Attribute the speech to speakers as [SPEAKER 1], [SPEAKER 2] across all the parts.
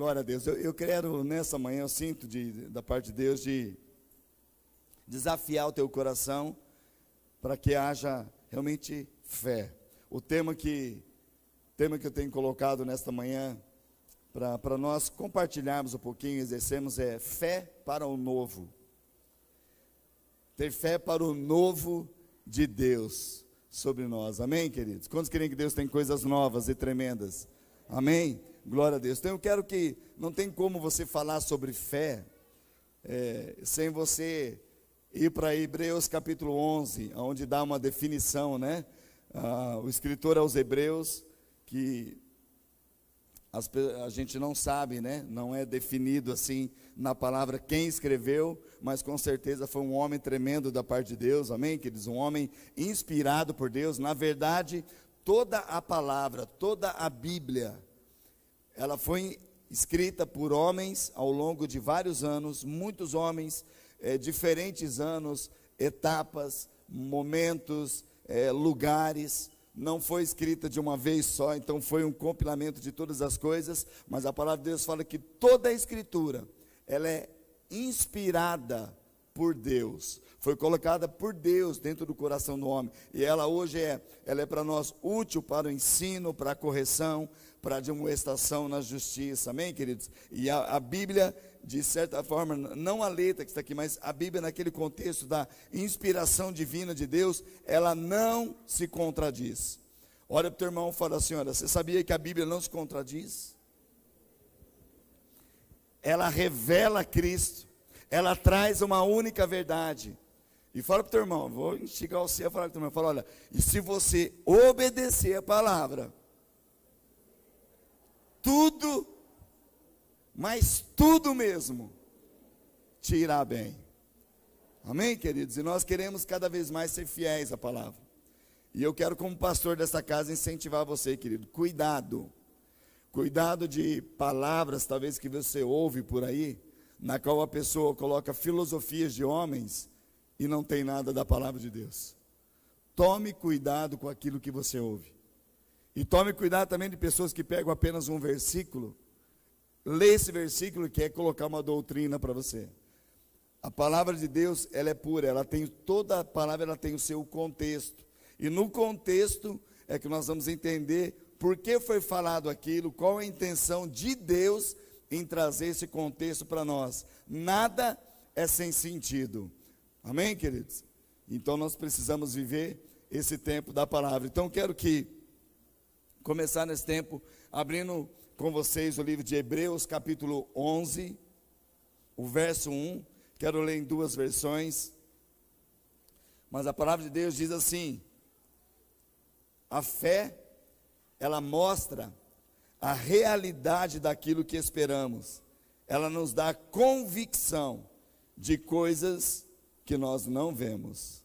[SPEAKER 1] Glória a Deus. Eu, eu quero nessa manhã, eu sinto de, da parte de Deus de desafiar o teu coração para que haja realmente fé. O tema que, tema que eu tenho colocado nesta manhã para nós compartilharmos um pouquinho, exercermos é fé para o novo. Ter fé para o novo de Deus sobre nós. Amém, queridos? Quantos querem que Deus tem coisas novas e tremendas? Amém? Glória a Deus. Então eu quero que, não tem como você falar sobre fé é, sem você ir para Hebreus capítulo 11, onde dá uma definição, né? Ah, o escritor aos Hebreus, que as, a gente não sabe, né? Não é definido assim na palavra quem escreveu, mas com certeza foi um homem tremendo da parte de Deus, amém, queridos? Um homem inspirado por Deus. Na verdade, toda a palavra, toda a Bíblia, ela foi escrita por homens ao longo de vários anos, muitos homens, é, diferentes anos, etapas, momentos, é, lugares. Não foi escrita de uma vez só, então foi um compilamento de todas as coisas, mas a palavra de Deus fala que toda a escritura, ela é inspirada por Deus, foi colocada por Deus dentro do coração do homem, e ela hoje é, ela é para nós útil para o ensino, para a correção, para a demonstração na justiça, amém queridos? E a, a Bíblia, de certa forma, não a letra que está aqui, mas a Bíblia naquele contexto da inspiração divina de Deus, ela não se contradiz. Olha para o teu irmão e fala assim: olha, você sabia que a Bíblia não se contradiz? Ela revela Cristo, ela traz uma única verdade. E fala para o teu irmão, vou instigar você a falar para o teu irmão, fala, olha, e se você obedecer a palavra, tudo mas tudo mesmo te irá bem. Amém, queridos? E nós queremos cada vez mais ser fiéis à palavra. E eu quero, como pastor dessa casa, incentivar você, querido. Cuidado. Cuidado de palavras, talvez, que você ouve por aí, na qual a pessoa coloca filosofias de homens e não tem nada da palavra de Deus. Tome cuidado com aquilo que você ouve. E tome cuidado também de pessoas que pegam apenas um versículo lê esse versículo que é colocar uma doutrina para você. A palavra de Deus, ela é pura, ela tem toda a palavra, ela tem o seu contexto. E no contexto é que nós vamos entender por que foi falado aquilo, qual a intenção de Deus em trazer esse contexto para nós. Nada é sem sentido. Amém, queridos? Então nós precisamos viver esse tempo da palavra. Então quero que começar nesse tempo abrindo com vocês o livro de Hebreus, capítulo 11, o verso 1. Quero ler em duas versões. Mas a palavra de Deus diz assim: a fé, ela mostra a realidade daquilo que esperamos. Ela nos dá convicção de coisas que nós não vemos.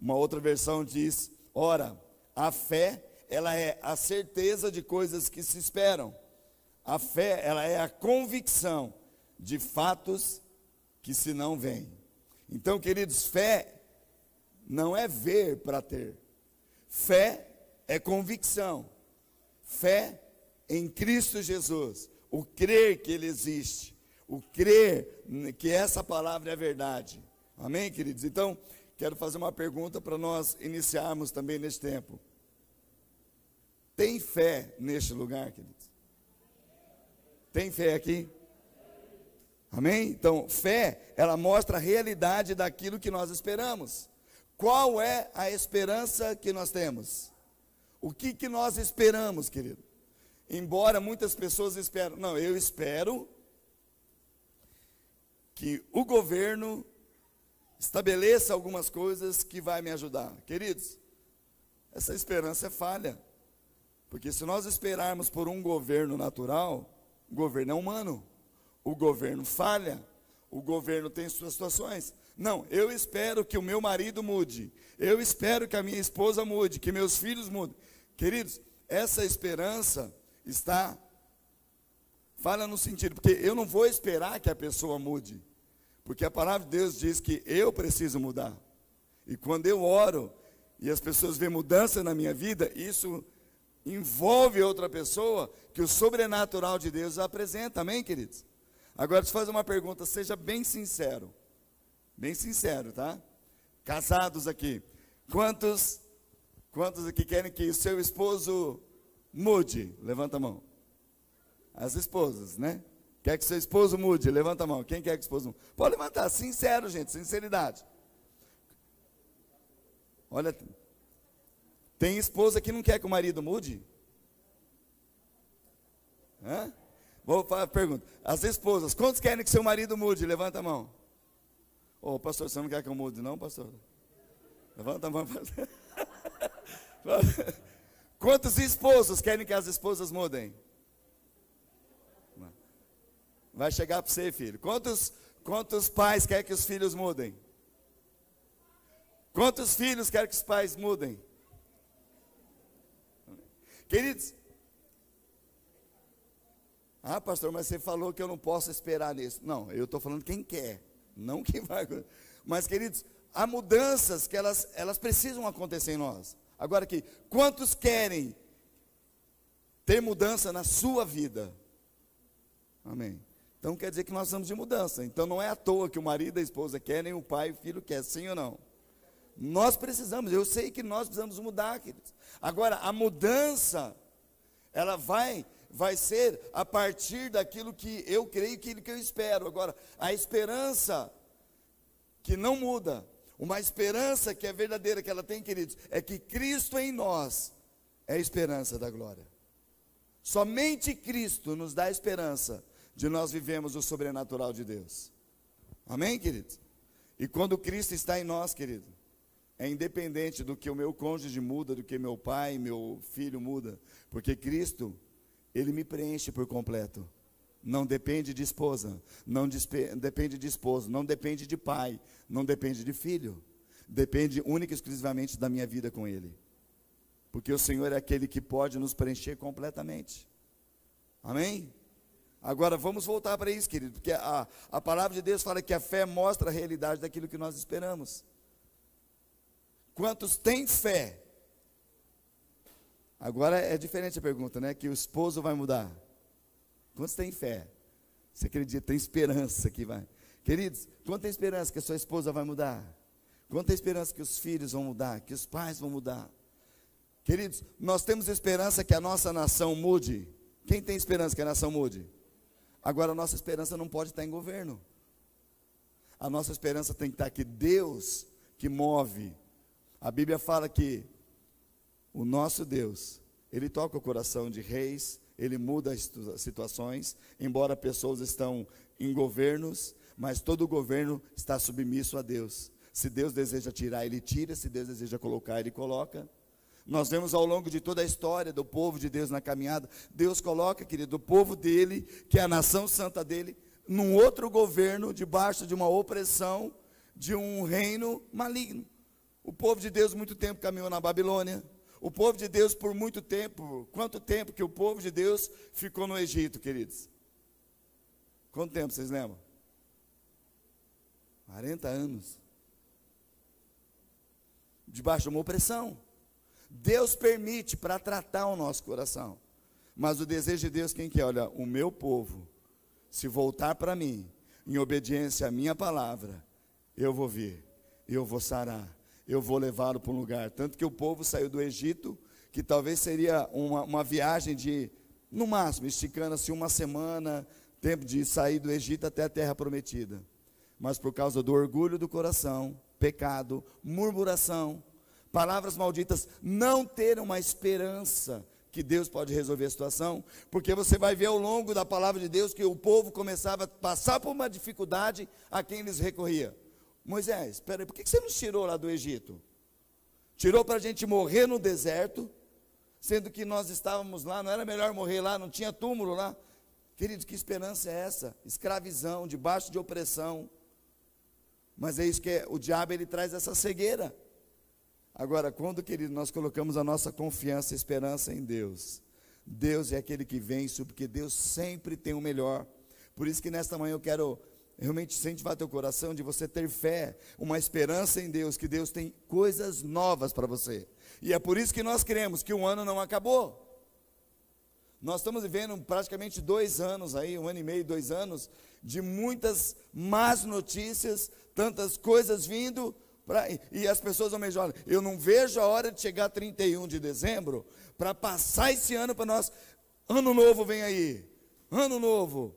[SPEAKER 1] Uma outra versão diz: ora, a fé ela é a certeza de coisas que se esperam. A fé, ela é a convicção de fatos que se não veem. Então, queridos, fé não é ver para ter. Fé é convicção. Fé em Cristo Jesus. O crer que Ele existe. O crer que essa palavra é verdade. Amém, queridos? Então, quero fazer uma pergunta para nós iniciarmos também nesse tempo. Tem fé neste lugar, queridos? Tem fé aqui? Amém? Então, fé, ela mostra a realidade daquilo que nós esperamos. Qual é a esperança que nós temos? O que, que nós esperamos, querido? Embora muitas pessoas esperam, não, eu espero que o governo estabeleça algumas coisas que vai me ajudar. Queridos, essa esperança é falha. Porque se nós esperarmos por um governo natural, o governo é humano. O governo falha. O governo tem suas situações. Não, eu espero que o meu marido mude. Eu espero que a minha esposa mude, que meus filhos mudem. Queridos, essa esperança está fala no sentido, porque eu não vou esperar que a pessoa mude. Porque a palavra de Deus diz que eu preciso mudar. E quando eu oro e as pessoas veem mudança na minha vida, isso envolve outra pessoa que o sobrenatural de Deus apresenta. Amém, queridos? Agora, eu fazer uma pergunta, seja bem sincero. Bem sincero, tá? Casados aqui. Quantos, quantos aqui querem que o seu esposo mude? Levanta a mão. As esposas, né? Quer que seu esposo mude? Levanta a mão. Quem quer que o esposo mude? Pode levantar, sincero, gente, sinceridade. Olha, tem esposa que não quer que o marido mude? Hã? Vou fazer pergunta. As esposas, quantos querem que seu marido mude? Levanta a mão. Ô, oh, pastor, você não quer que eu mude, não, pastor? Levanta a mão. Quantos esposos querem que as esposas mudem? Vai chegar para você, filho. Quantos, quantos pais querem que os filhos mudem? Quantos filhos querem que os pais mudem? Queridos, ah, pastor, mas você falou que eu não posso esperar nisso. Não, eu estou falando quem quer, não quem vai. Mas, queridos, há mudanças que elas, elas precisam acontecer em nós. Agora aqui, quantos querem ter mudança na sua vida? Amém. Então quer dizer que nós estamos de mudança. Então não é à toa que o marido e a esposa querem, o pai e o filho quer, sim ou não? Nós precisamos, eu sei que nós precisamos mudar, queridos. Agora, a mudança, ela vai vai ser a partir daquilo que eu creio, aquilo que eu espero. Agora, a esperança que não muda, uma esperança que é verdadeira, que ela tem, queridos, é que Cristo em nós é a esperança da glória. Somente Cristo nos dá esperança de nós vivemos o sobrenatural de Deus. Amém, queridos? E quando Cristo está em nós, querido, é independente do que o meu cônjuge muda, do que meu pai, meu filho muda, porque Cristo, ele me preenche por completo. Não depende de esposa, não depende de esposo, não depende de pai, não depende de filho. Depende única e exclusivamente da minha vida com ele. Porque o Senhor é aquele que pode nos preencher completamente. Amém? Agora vamos voltar para isso, querido, porque a, a palavra de Deus fala que a fé mostra a realidade daquilo que nós esperamos. Quantos têm fé? Agora é diferente a pergunta, né? Que o esposo vai mudar. Quantos têm fé? Você acredita, tem esperança que vai. Queridos, quanto esperança que a sua esposa vai mudar? Quanto esperança que os filhos vão mudar? Que os pais vão mudar? Queridos, nós temos esperança que a nossa nação mude. Quem tem esperança que a nação mude? Agora, a nossa esperança não pode estar em governo. A nossa esperança tem que estar que Deus que move a Bíblia fala que o nosso Deus, ele toca o coração de reis, ele muda as situações, embora pessoas estão em governos, mas todo governo está submisso a Deus. Se Deus deseja tirar, ele tira, se Deus deseja colocar, ele coloca. Nós vemos ao longo de toda a história do povo de Deus na caminhada, Deus coloca, querido, o povo dele, que é a nação santa dele, num outro governo, debaixo de uma opressão de um reino maligno. O povo de Deus muito tempo caminhou na Babilônia. O povo de Deus por muito tempo, quanto tempo que o povo de Deus ficou no Egito, queridos? Quanto tempo vocês lembram? 40 anos. Debaixo de uma opressão. Deus permite para tratar o nosso coração. Mas o desejo de Deus, quem quer? Olha, o meu povo, se voltar para mim, em obediência à minha palavra, eu vou vir, eu vou sarar, eu vou levá-lo para um lugar. Tanto que o povo saiu do Egito, que talvez seria uma, uma viagem de, no máximo, esticando-se uma semana, tempo de sair do Egito até a terra prometida. Mas por causa do orgulho do coração, pecado, murmuração, palavras malditas, não ter uma esperança que Deus pode resolver a situação, porque você vai ver ao longo da palavra de Deus que o povo começava a passar por uma dificuldade a quem eles recorria. Moisés, espera aí, por que você nos tirou lá do Egito? Tirou para a gente morrer no deserto, sendo que nós estávamos lá, não era melhor morrer lá, não tinha túmulo lá. Queridos, que esperança é essa? Escravizão, debaixo de opressão. Mas é isso que é, o diabo ele traz essa cegueira. Agora, quando, querido, nós colocamos a nossa confiança e esperança em Deus, Deus é aquele que vence, porque Deus sempre tem o melhor. Por isso que nesta manhã eu quero realmente incentivar teu coração de você ter fé, uma esperança em Deus, que Deus tem coisas novas para você. E é por isso que nós cremos que o ano não acabou. Nós estamos vivendo praticamente dois anos aí, um ano e meio, dois anos, de muitas más notícias, tantas coisas vindo, pra, e as pessoas dizer, olha, eu não vejo a hora de chegar 31 de dezembro, para passar esse ano para nós, ano novo vem aí, ano novo.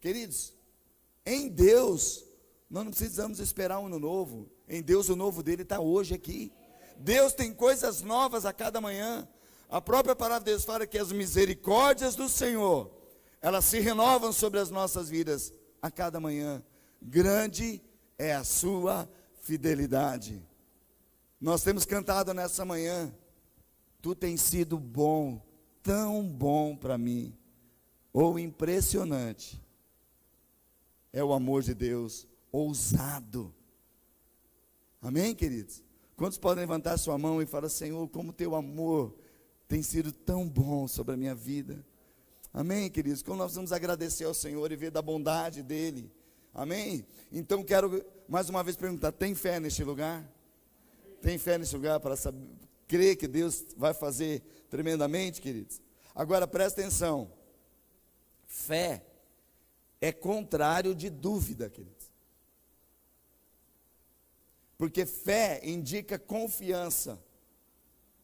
[SPEAKER 1] queridos, em Deus, nós não precisamos esperar um ano novo, em Deus o novo dele está hoje aqui. Deus tem coisas novas a cada manhã. A própria palavra de Deus fala que as misericórdias do Senhor, elas se renovam sobre as nossas vidas a cada manhã. Grande é a sua fidelidade. Nós temos cantado nessa manhã, tu tens sido bom, tão bom para mim, ou impressionante. É o amor de Deus, ousado. Amém, queridos? Quantos podem levantar sua mão e falar, Senhor, como teu amor tem sido tão bom sobre a minha vida. Amém, queridos? Como nós vamos agradecer ao Senhor e ver da bondade dEle. Amém? Então quero mais uma vez perguntar: tem fé neste lugar? Tem fé neste lugar para saber, crer que Deus vai fazer tremendamente, queridos? Agora presta atenção: fé é contrário de dúvida, queridos. Porque fé indica confiança.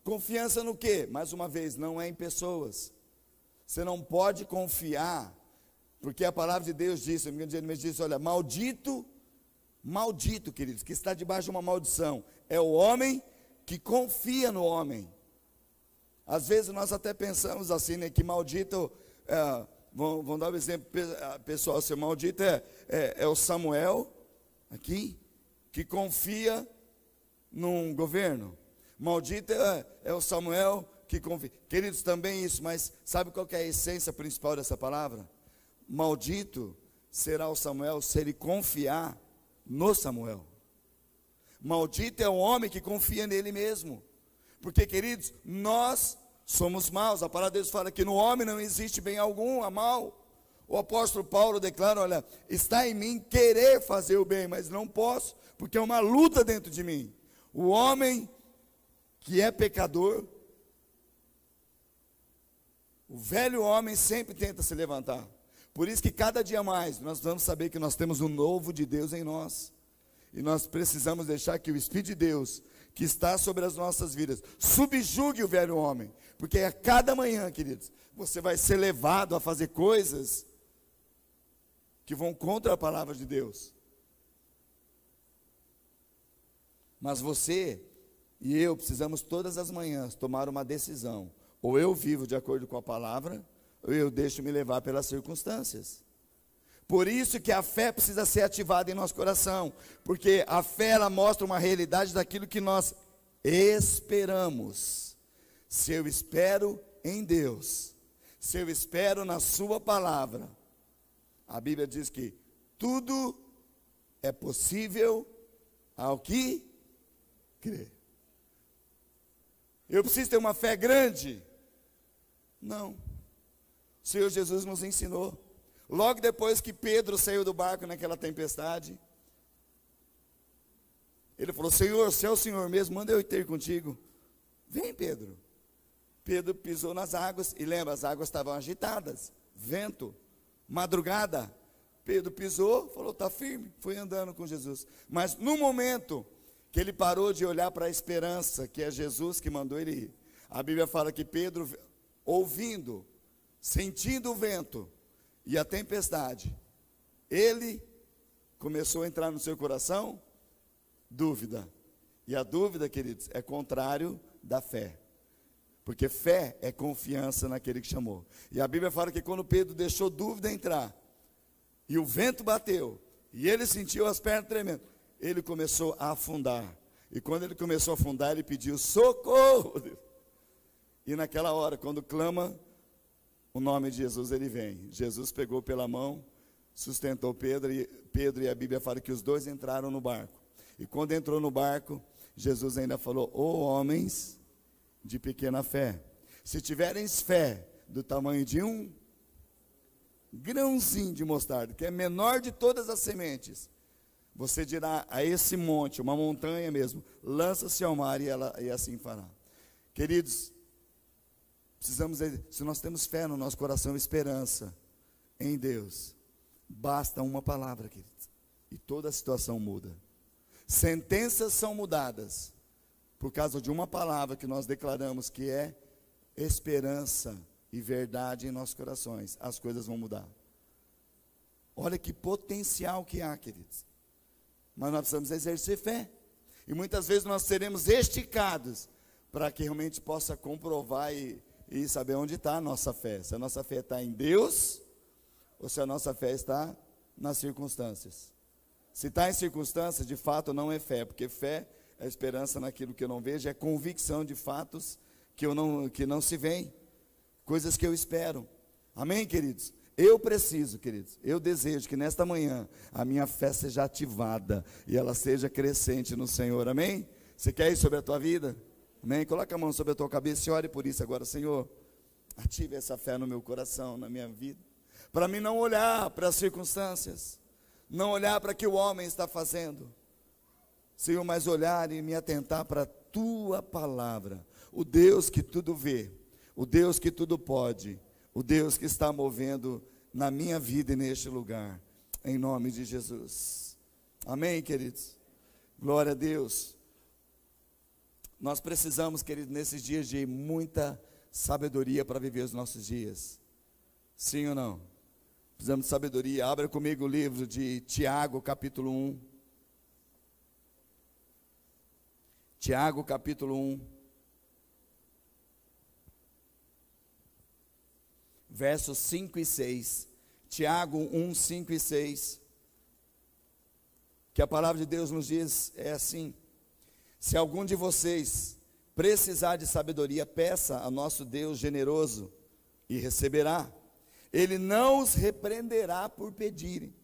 [SPEAKER 1] Confiança no quê? Mais uma vez, não é em pessoas. Você não pode confiar, porque a palavra de Deus disse, me disse, olha, maldito, maldito, queridos, que está debaixo de uma maldição, é o homem que confia no homem. Às vezes nós até pensamos assim, né, que maldito, é, vamos, dar um exemplo, pessoal, seu maldito é, é, é o Samuel, aqui, que confia num governo. Maldito é, é o Samuel que confia. Queridos, também isso, mas sabe qual é a essência principal dessa palavra? Maldito será o Samuel se ele confiar no Samuel. Maldito é o homem que confia nele mesmo. Porque, queridos, nós somos maus. A palavra de Deus fala que no homem não existe bem algum, a mal. O apóstolo Paulo declara: olha, está em mim querer fazer o bem, mas não posso, porque é uma luta dentro de mim. O homem que é pecador, o velho homem sempre tenta se levantar. Por isso que cada dia mais nós vamos saber que nós temos o novo de Deus em nós. E nós precisamos deixar que o Espírito de Deus, que está sobre as nossas vidas, subjugue o velho homem. Porque a cada manhã, queridos, você vai ser levado a fazer coisas que vão contra a palavra de Deus. Mas você e eu precisamos todas as manhãs tomar uma decisão. Ou eu vivo de acordo com a palavra, eu deixo me levar pelas circunstâncias. Por isso que a fé precisa ser ativada em nosso coração, porque a fé ela mostra uma realidade daquilo que nós esperamos. Se eu espero em Deus, se eu espero na sua palavra, a Bíblia diz que tudo é possível ao que crê. Eu preciso ter uma fé grande? Não. O Senhor Jesus nos ensinou. Logo depois que Pedro saiu do barco naquela tempestade, ele falou: Senhor, se é o Senhor mesmo, manda eu ter contigo. Vem, Pedro. Pedro pisou nas águas, e lembra, as águas estavam agitadas, vento, madrugada. Pedro pisou, falou: está firme, foi andando com Jesus. Mas no momento que ele parou de olhar para a esperança, que é Jesus que mandou ele ir. A Bíblia fala que Pedro, ouvindo, sentindo o vento e a tempestade, ele começou a entrar no seu coração dúvida. E a dúvida, queridos, é contrário da fé. Porque fé é confiança naquele que chamou. E a Bíblia fala que quando Pedro deixou dúvida entrar, e o vento bateu, e ele sentiu as pernas tremendo, ele começou a afundar. E quando ele começou a afundar, ele pediu socorro. E naquela hora, quando clama o nome de Jesus, ele vem. Jesus pegou pela mão, sustentou Pedro e Pedro e a Bíblia fala que os dois entraram no barco. E quando entrou no barco, Jesus ainda falou: "Ó oh, homens de pequena fé, se tiveres fé do tamanho de um grãozinho de mostarda, que é menor de todas as sementes, você dirá a esse monte, uma montanha mesmo, lança-se ao mar e, ela, e assim fará. Queridos, precisamos, se nós temos fé no nosso coração, esperança em Deus, basta uma palavra, queridos, e toda a situação muda. Sentenças são mudadas por causa de uma palavra que nós declaramos que é esperança e verdade em nossos corações. As coisas vão mudar. Olha que potencial que há, queridos. Mas nós precisamos exercer fé. E muitas vezes nós seremos esticados para que realmente possa comprovar e, e saber onde está a nossa fé. Se a nossa fé está em Deus ou se a nossa fé está nas circunstâncias. Se está em circunstâncias, de fato não é fé, porque fé é esperança naquilo que eu não vejo, é convicção de fatos que, eu não, que não se veem, coisas que eu espero. Amém, queridos? Eu preciso, queridos, eu desejo que nesta manhã a minha fé seja ativada e ela seja crescente no Senhor, amém? Você quer isso sobre a tua vida? Amém? Coloca a mão sobre a tua cabeça e ore por isso agora, Senhor. Ative essa fé no meu coração, na minha vida, para mim não olhar para as circunstâncias, não olhar para o que o homem está fazendo, Senhor, mas olhar e me atentar para a tua palavra, o Deus que tudo vê, o Deus que tudo pode, o Deus que está movendo na minha vida e neste lugar, em nome de Jesus. Amém, queridos? Glória a Deus. Nós precisamos, queridos, nesses dias de muita sabedoria para viver os nossos dias. Sim ou não? Precisamos de sabedoria. Abra comigo o livro de Tiago, capítulo 1. Tiago, capítulo 1. Versos 5 e 6. Tiago 1, 5 e 6. Que a palavra de Deus nos diz é assim: Se algum de vocês precisar de sabedoria, peça a nosso Deus generoso e receberá ele não os repreenderá por pedirem.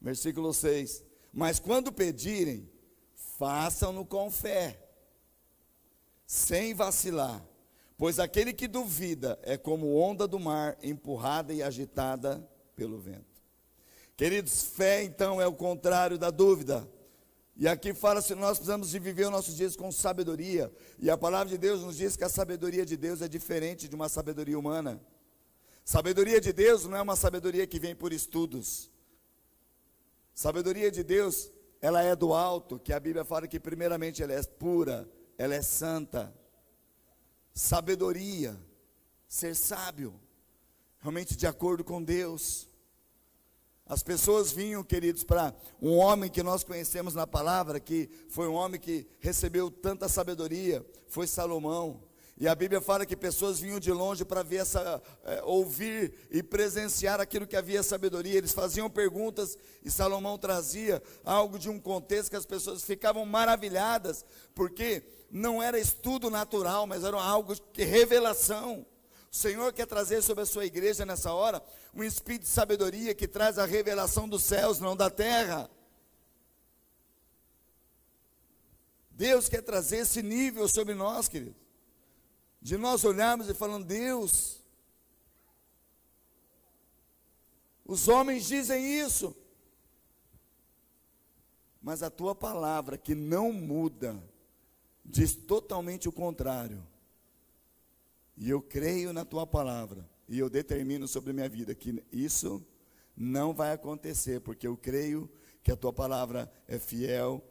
[SPEAKER 1] Versículo 6. Mas quando pedirem, façam-no com fé, sem vacilar, pois aquele que duvida é como onda do mar empurrada e agitada pelo vento. Queridos, fé então é o contrário da dúvida. E aqui fala se nós precisamos de viver os nossos dias com sabedoria. E a palavra de Deus nos diz que a sabedoria de Deus é diferente de uma sabedoria humana. Sabedoria de Deus não é uma sabedoria que vem por estudos. Sabedoria de Deus, ela é do alto, que a Bíblia fala que primeiramente ela é pura, ela é santa. Sabedoria, ser sábio, realmente de acordo com Deus. As pessoas vinham, queridos, para um homem que nós conhecemos na palavra, que foi um homem que recebeu tanta sabedoria, foi Salomão. E a Bíblia fala que pessoas vinham de longe para ver essa, é, ouvir e presenciar aquilo que havia sabedoria. Eles faziam perguntas e Salomão trazia algo de um contexto que as pessoas ficavam maravilhadas, porque não era estudo natural, mas era algo de revelação. O Senhor quer trazer sobre a sua igreja nessa hora um espírito de sabedoria que traz a revelação dos céus, não da terra. Deus quer trazer esse nível sobre nós, queridos de nós olharmos e falando, Deus, os homens dizem isso, mas a tua palavra que não muda, diz totalmente o contrário. E eu creio na tua palavra, e eu determino sobre a minha vida que isso não vai acontecer, porque eu creio que a tua palavra é fiel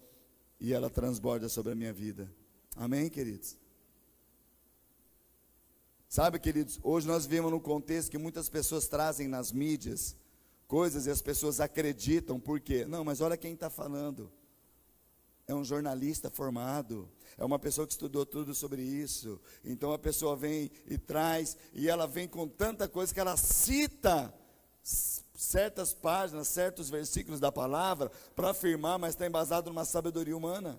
[SPEAKER 1] e ela transborda sobre a minha vida. Amém, queridos? Sabe, queridos, hoje nós vivemos num contexto que muitas pessoas trazem nas mídias coisas e as pessoas acreditam, por quê? Não, mas olha quem está falando. É um jornalista formado, é uma pessoa que estudou tudo sobre isso. Então a pessoa vem e traz, e ela vem com tanta coisa que ela cita certas páginas, certos versículos da palavra para afirmar, mas está embasado numa sabedoria humana.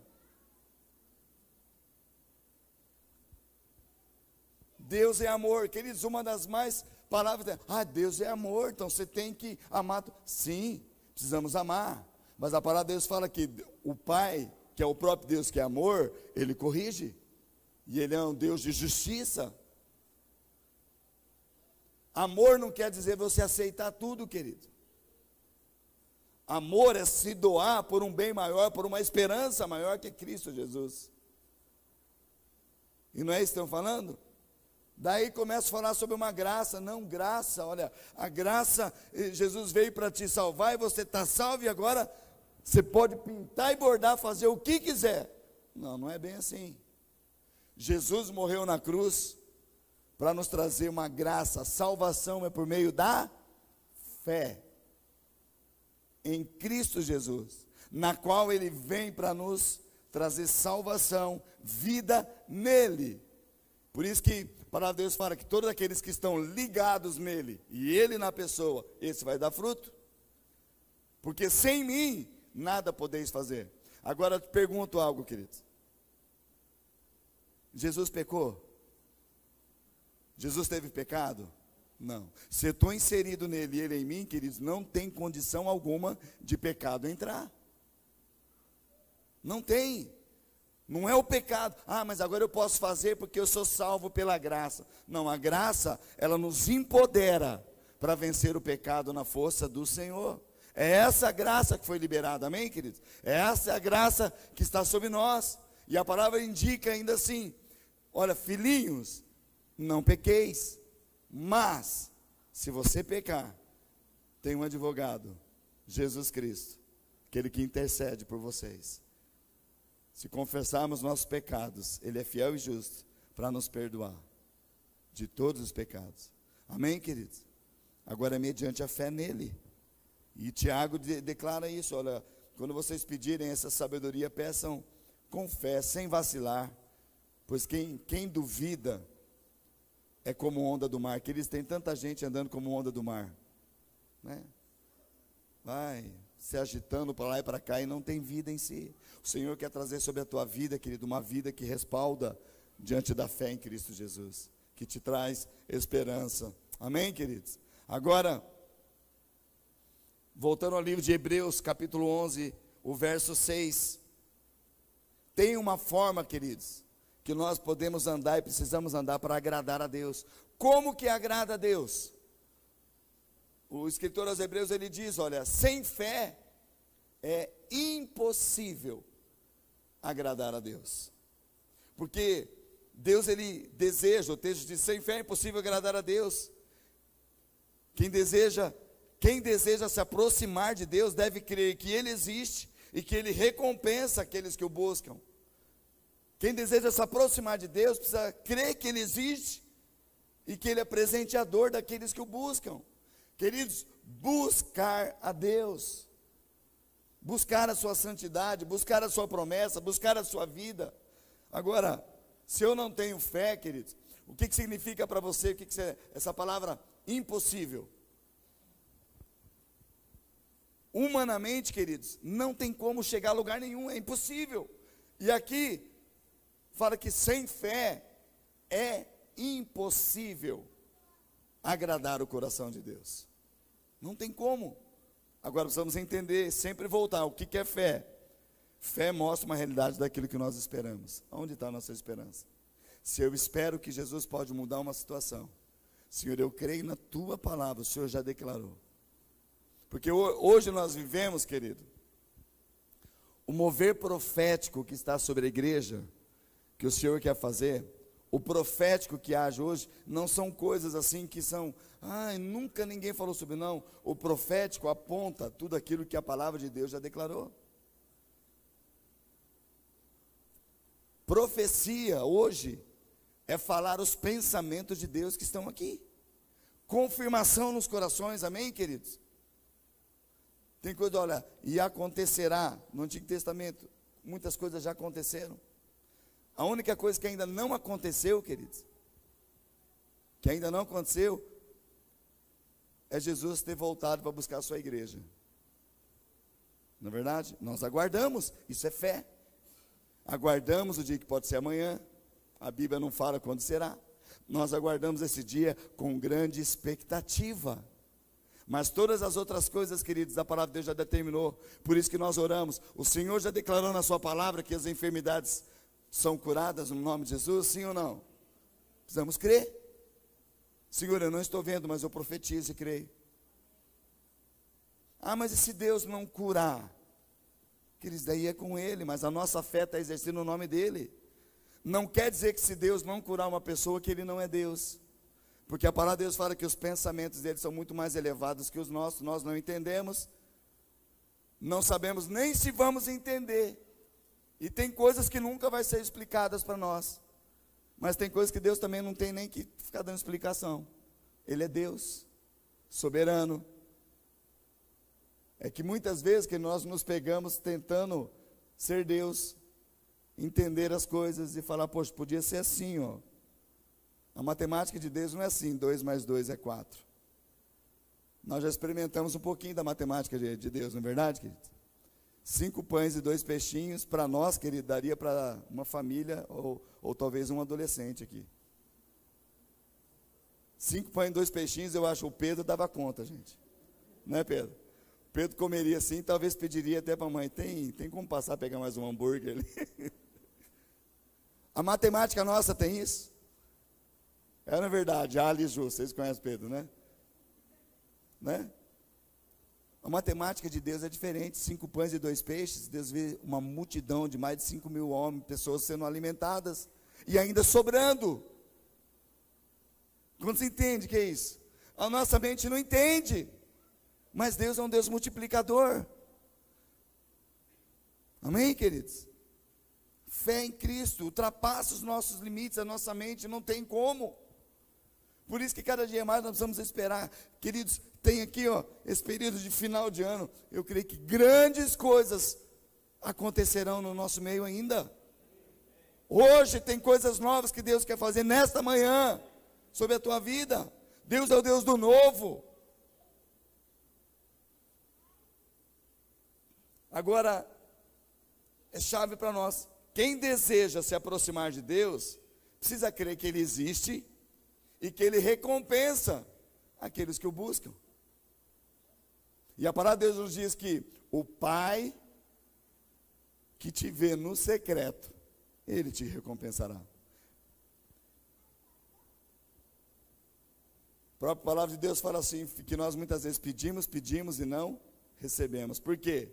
[SPEAKER 1] Deus é amor. Queridos, uma das mais palavras ah, Deus é amor, então você tem que amar. Sim, precisamos amar. Mas a palavra de Deus fala que o Pai, que é o próprio Deus que é amor, ele corrige. E ele é um Deus de justiça. Amor não quer dizer você aceitar tudo, querido. Amor é se doar por um bem maior, por uma esperança maior que Cristo Jesus. E não é isso que estão falando? Daí começa a falar sobre uma graça, não graça, olha, a graça, eh, Jesus veio para te salvar e você está salvo e agora você pode pintar e bordar, fazer o que quiser. Não, não é bem assim. Jesus morreu na cruz para nos trazer uma graça, salvação é por meio da fé em Cristo Jesus, na qual ele vem para nos trazer salvação, vida nele. Por isso que a de Deus fala que todos aqueles que estão ligados nele e ele na pessoa, esse vai dar fruto. Porque sem mim nada podeis fazer. Agora eu te pergunto algo, queridos. Jesus pecou? Jesus teve pecado? Não. Se eu estou inserido nele e ele em mim, queridos, não tem condição alguma de pecado entrar. Não tem. Não é o pecado. Ah, mas agora eu posso fazer porque eu sou salvo pela graça. Não, a graça, ela nos empodera para vencer o pecado na força do Senhor. É essa graça que foi liberada, amém, queridos? É essa a graça que está sobre nós. E a palavra indica ainda assim: olha, filhinhos, não pequeis, mas, se você pecar, tem um advogado, Jesus Cristo, aquele que intercede por vocês. Se confessarmos nossos pecados, Ele é fiel e justo para nos perdoar de todos os pecados. Amém, queridos? Agora é mediante a fé nele. E Tiago de, declara isso: olha, quando vocês pedirem essa sabedoria, peçam com fé, sem vacilar, pois quem, quem duvida é como onda do mar, que eles têm tanta gente andando como onda do mar, né? Vai, se agitando para lá e para cá e não tem vida em si. O Senhor quer trazer sobre a tua vida, querido, uma vida que respalda diante da fé em Cristo Jesus, que te traz esperança. Amém, queridos? Agora, voltando ao livro de Hebreus, capítulo 11, o verso 6. Tem uma forma, queridos, que nós podemos andar e precisamos andar para agradar a Deus. Como que agrada a Deus? O escritor aos Hebreus ele diz: olha, sem fé é impossível agradar a Deus. Porque Deus ele deseja, o texto diz: sem fé é impossível agradar a Deus. Quem deseja, quem deseja se aproximar de Deus deve crer que ele existe e que ele recompensa aqueles que o buscam. Quem deseja se aproximar de Deus precisa crer que ele existe e que ele é presenteador daqueles que o buscam. Queridos, buscar a Deus, buscar a sua santidade, buscar a sua promessa, buscar a sua vida. Agora, se eu não tenho fé, queridos, o que, que significa para você, o que, que é essa palavra impossível? Humanamente, queridos, não tem como chegar a lugar nenhum, é impossível. E aqui, fala que sem fé é impossível agradar o coração de Deus. Não tem como. Agora precisamos entender, sempre voltar. O que, é fé? Fé mostra uma realidade daquilo que nós esperamos. Onde está a nossa esperança? Se eu espero que Jesus pode mudar uma situação, Senhor, eu creio na tua palavra, o Senhor já declarou. Porque hoje nós vivemos, querido, o mover profético que está sobre a igreja, que o Senhor quer fazer, o profético que age hoje não são coisas assim que são, ai, nunca ninguém falou sobre não. O profético aponta tudo aquilo que a palavra de Deus já declarou. Profecia hoje é falar os pensamentos de Deus que estão aqui. Confirmação nos corações, amém, queridos? Tem coisa, olha, e acontecerá no Antigo Testamento, muitas coisas já aconteceram. A única coisa que ainda não aconteceu, queridos, que ainda não aconteceu, é Jesus ter voltado para buscar a sua igreja. Na é verdade, nós aguardamos, isso é fé. Aguardamos o dia que pode ser amanhã. A Bíblia não fala quando será. Nós aguardamos esse dia com grande expectativa. Mas todas as outras coisas, queridos, a palavra de Deus já determinou. Por isso que nós oramos. O Senhor já declarou na sua palavra que as enfermidades são curadas no nome de Jesus, sim ou não? Precisamos crer. Senhor, eu não estou vendo, mas eu profetizo e creio. Ah, mas e se Deus não curar? Queridos, daí é com Ele, mas a nossa fé está exercendo o nome dEle. não quer dizer que se Deus não curar uma pessoa, que ele não é Deus. Porque a palavra de Deus fala que os pensamentos dele são muito mais elevados que os nossos, nós não entendemos, não sabemos nem se vamos entender. E tem coisas que nunca vai ser explicadas para nós. Mas tem coisas que Deus também não tem nem que ficar dando explicação. Ele é Deus, soberano. É que muitas vezes que nós nos pegamos tentando ser Deus, entender as coisas e falar, poxa, podia ser assim, ó. A matemática de Deus não é assim, 2 mais 2 é 4. Nós já experimentamos um pouquinho da matemática de, de Deus, não é verdade, querido? Cinco pães e dois peixinhos, para nós, querido, daria para uma família ou, ou talvez um adolescente aqui. Cinco pães e dois peixinhos, eu acho o Pedro dava conta, gente. Não é, Pedro? Pedro comeria assim, talvez pediria até para a mãe: tem, tem como passar a pegar mais um hambúrguer ali? a matemática nossa tem isso? É na verdade, Ali e Ju, vocês conhecem Pedro, né? Né? A matemática de Deus é diferente. Cinco pães e dois peixes, Deus vê uma multidão de mais de cinco mil homens, pessoas sendo alimentadas e ainda sobrando. Quando você entende que é isso? A nossa mente não entende. Mas Deus é um Deus multiplicador. Amém, queridos? Fé em Cristo ultrapassa os nossos limites, a nossa mente não tem como. Por isso que cada dia mais nós precisamos esperar. Queridos, tem aqui, ó, esse período de final de ano. Eu creio que grandes coisas acontecerão no nosso meio ainda. Hoje tem coisas novas que Deus quer fazer nesta manhã sobre a tua vida. Deus é o Deus do novo. Agora, é chave para nós. Quem deseja se aproximar de Deus, precisa crer que Ele existe e que Ele recompensa aqueles que o buscam. E a palavra de Deus nos diz que o Pai que te vê no secreto, Ele te recompensará. A própria palavra de Deus fala assim, que nós muitas vezes pedimos, pedimos e não recebemos. Por quê?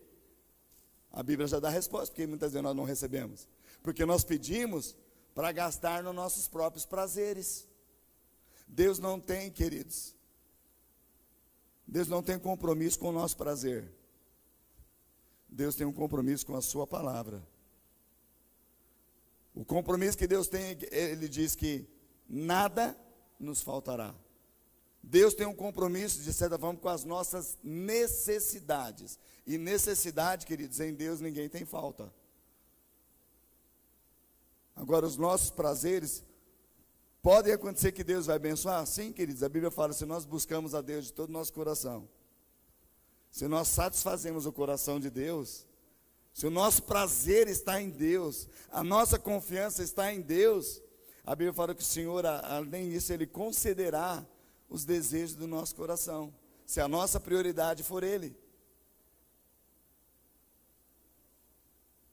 [SPEAKER 1] A Bíblia já dá a resposta, porque muitas vezes nós não recebemos. Porque nós pedimos para gastar nos nossos próprios prazeres. Deus não tem, queridos. Deus não tem compromisso com o nosso prazer. Deus tem um compromisso com a sua palavra. O compromisso que Deus tem, ele diz que nada nos faltará. Deus tem um compromisso, de certa forma, com as nossas necessidades. E necessidade, queridos, em Deus ninguém tem falta. Agora, os nossos prazeres, Pode acontecer que Deus vai abençoar? Sim, queridos. A Bíblia fala: se nós buscamos a Deus de todo o nosso coração, se nós satisfazemos o coração de Deus, se o nosso prazer está em Deus, a nossa confiança está em Deus, a Bíblia fala que o Senhor, além disso, Ele concederá os desejos do nosso coração, se a nossa prioridade for Ele.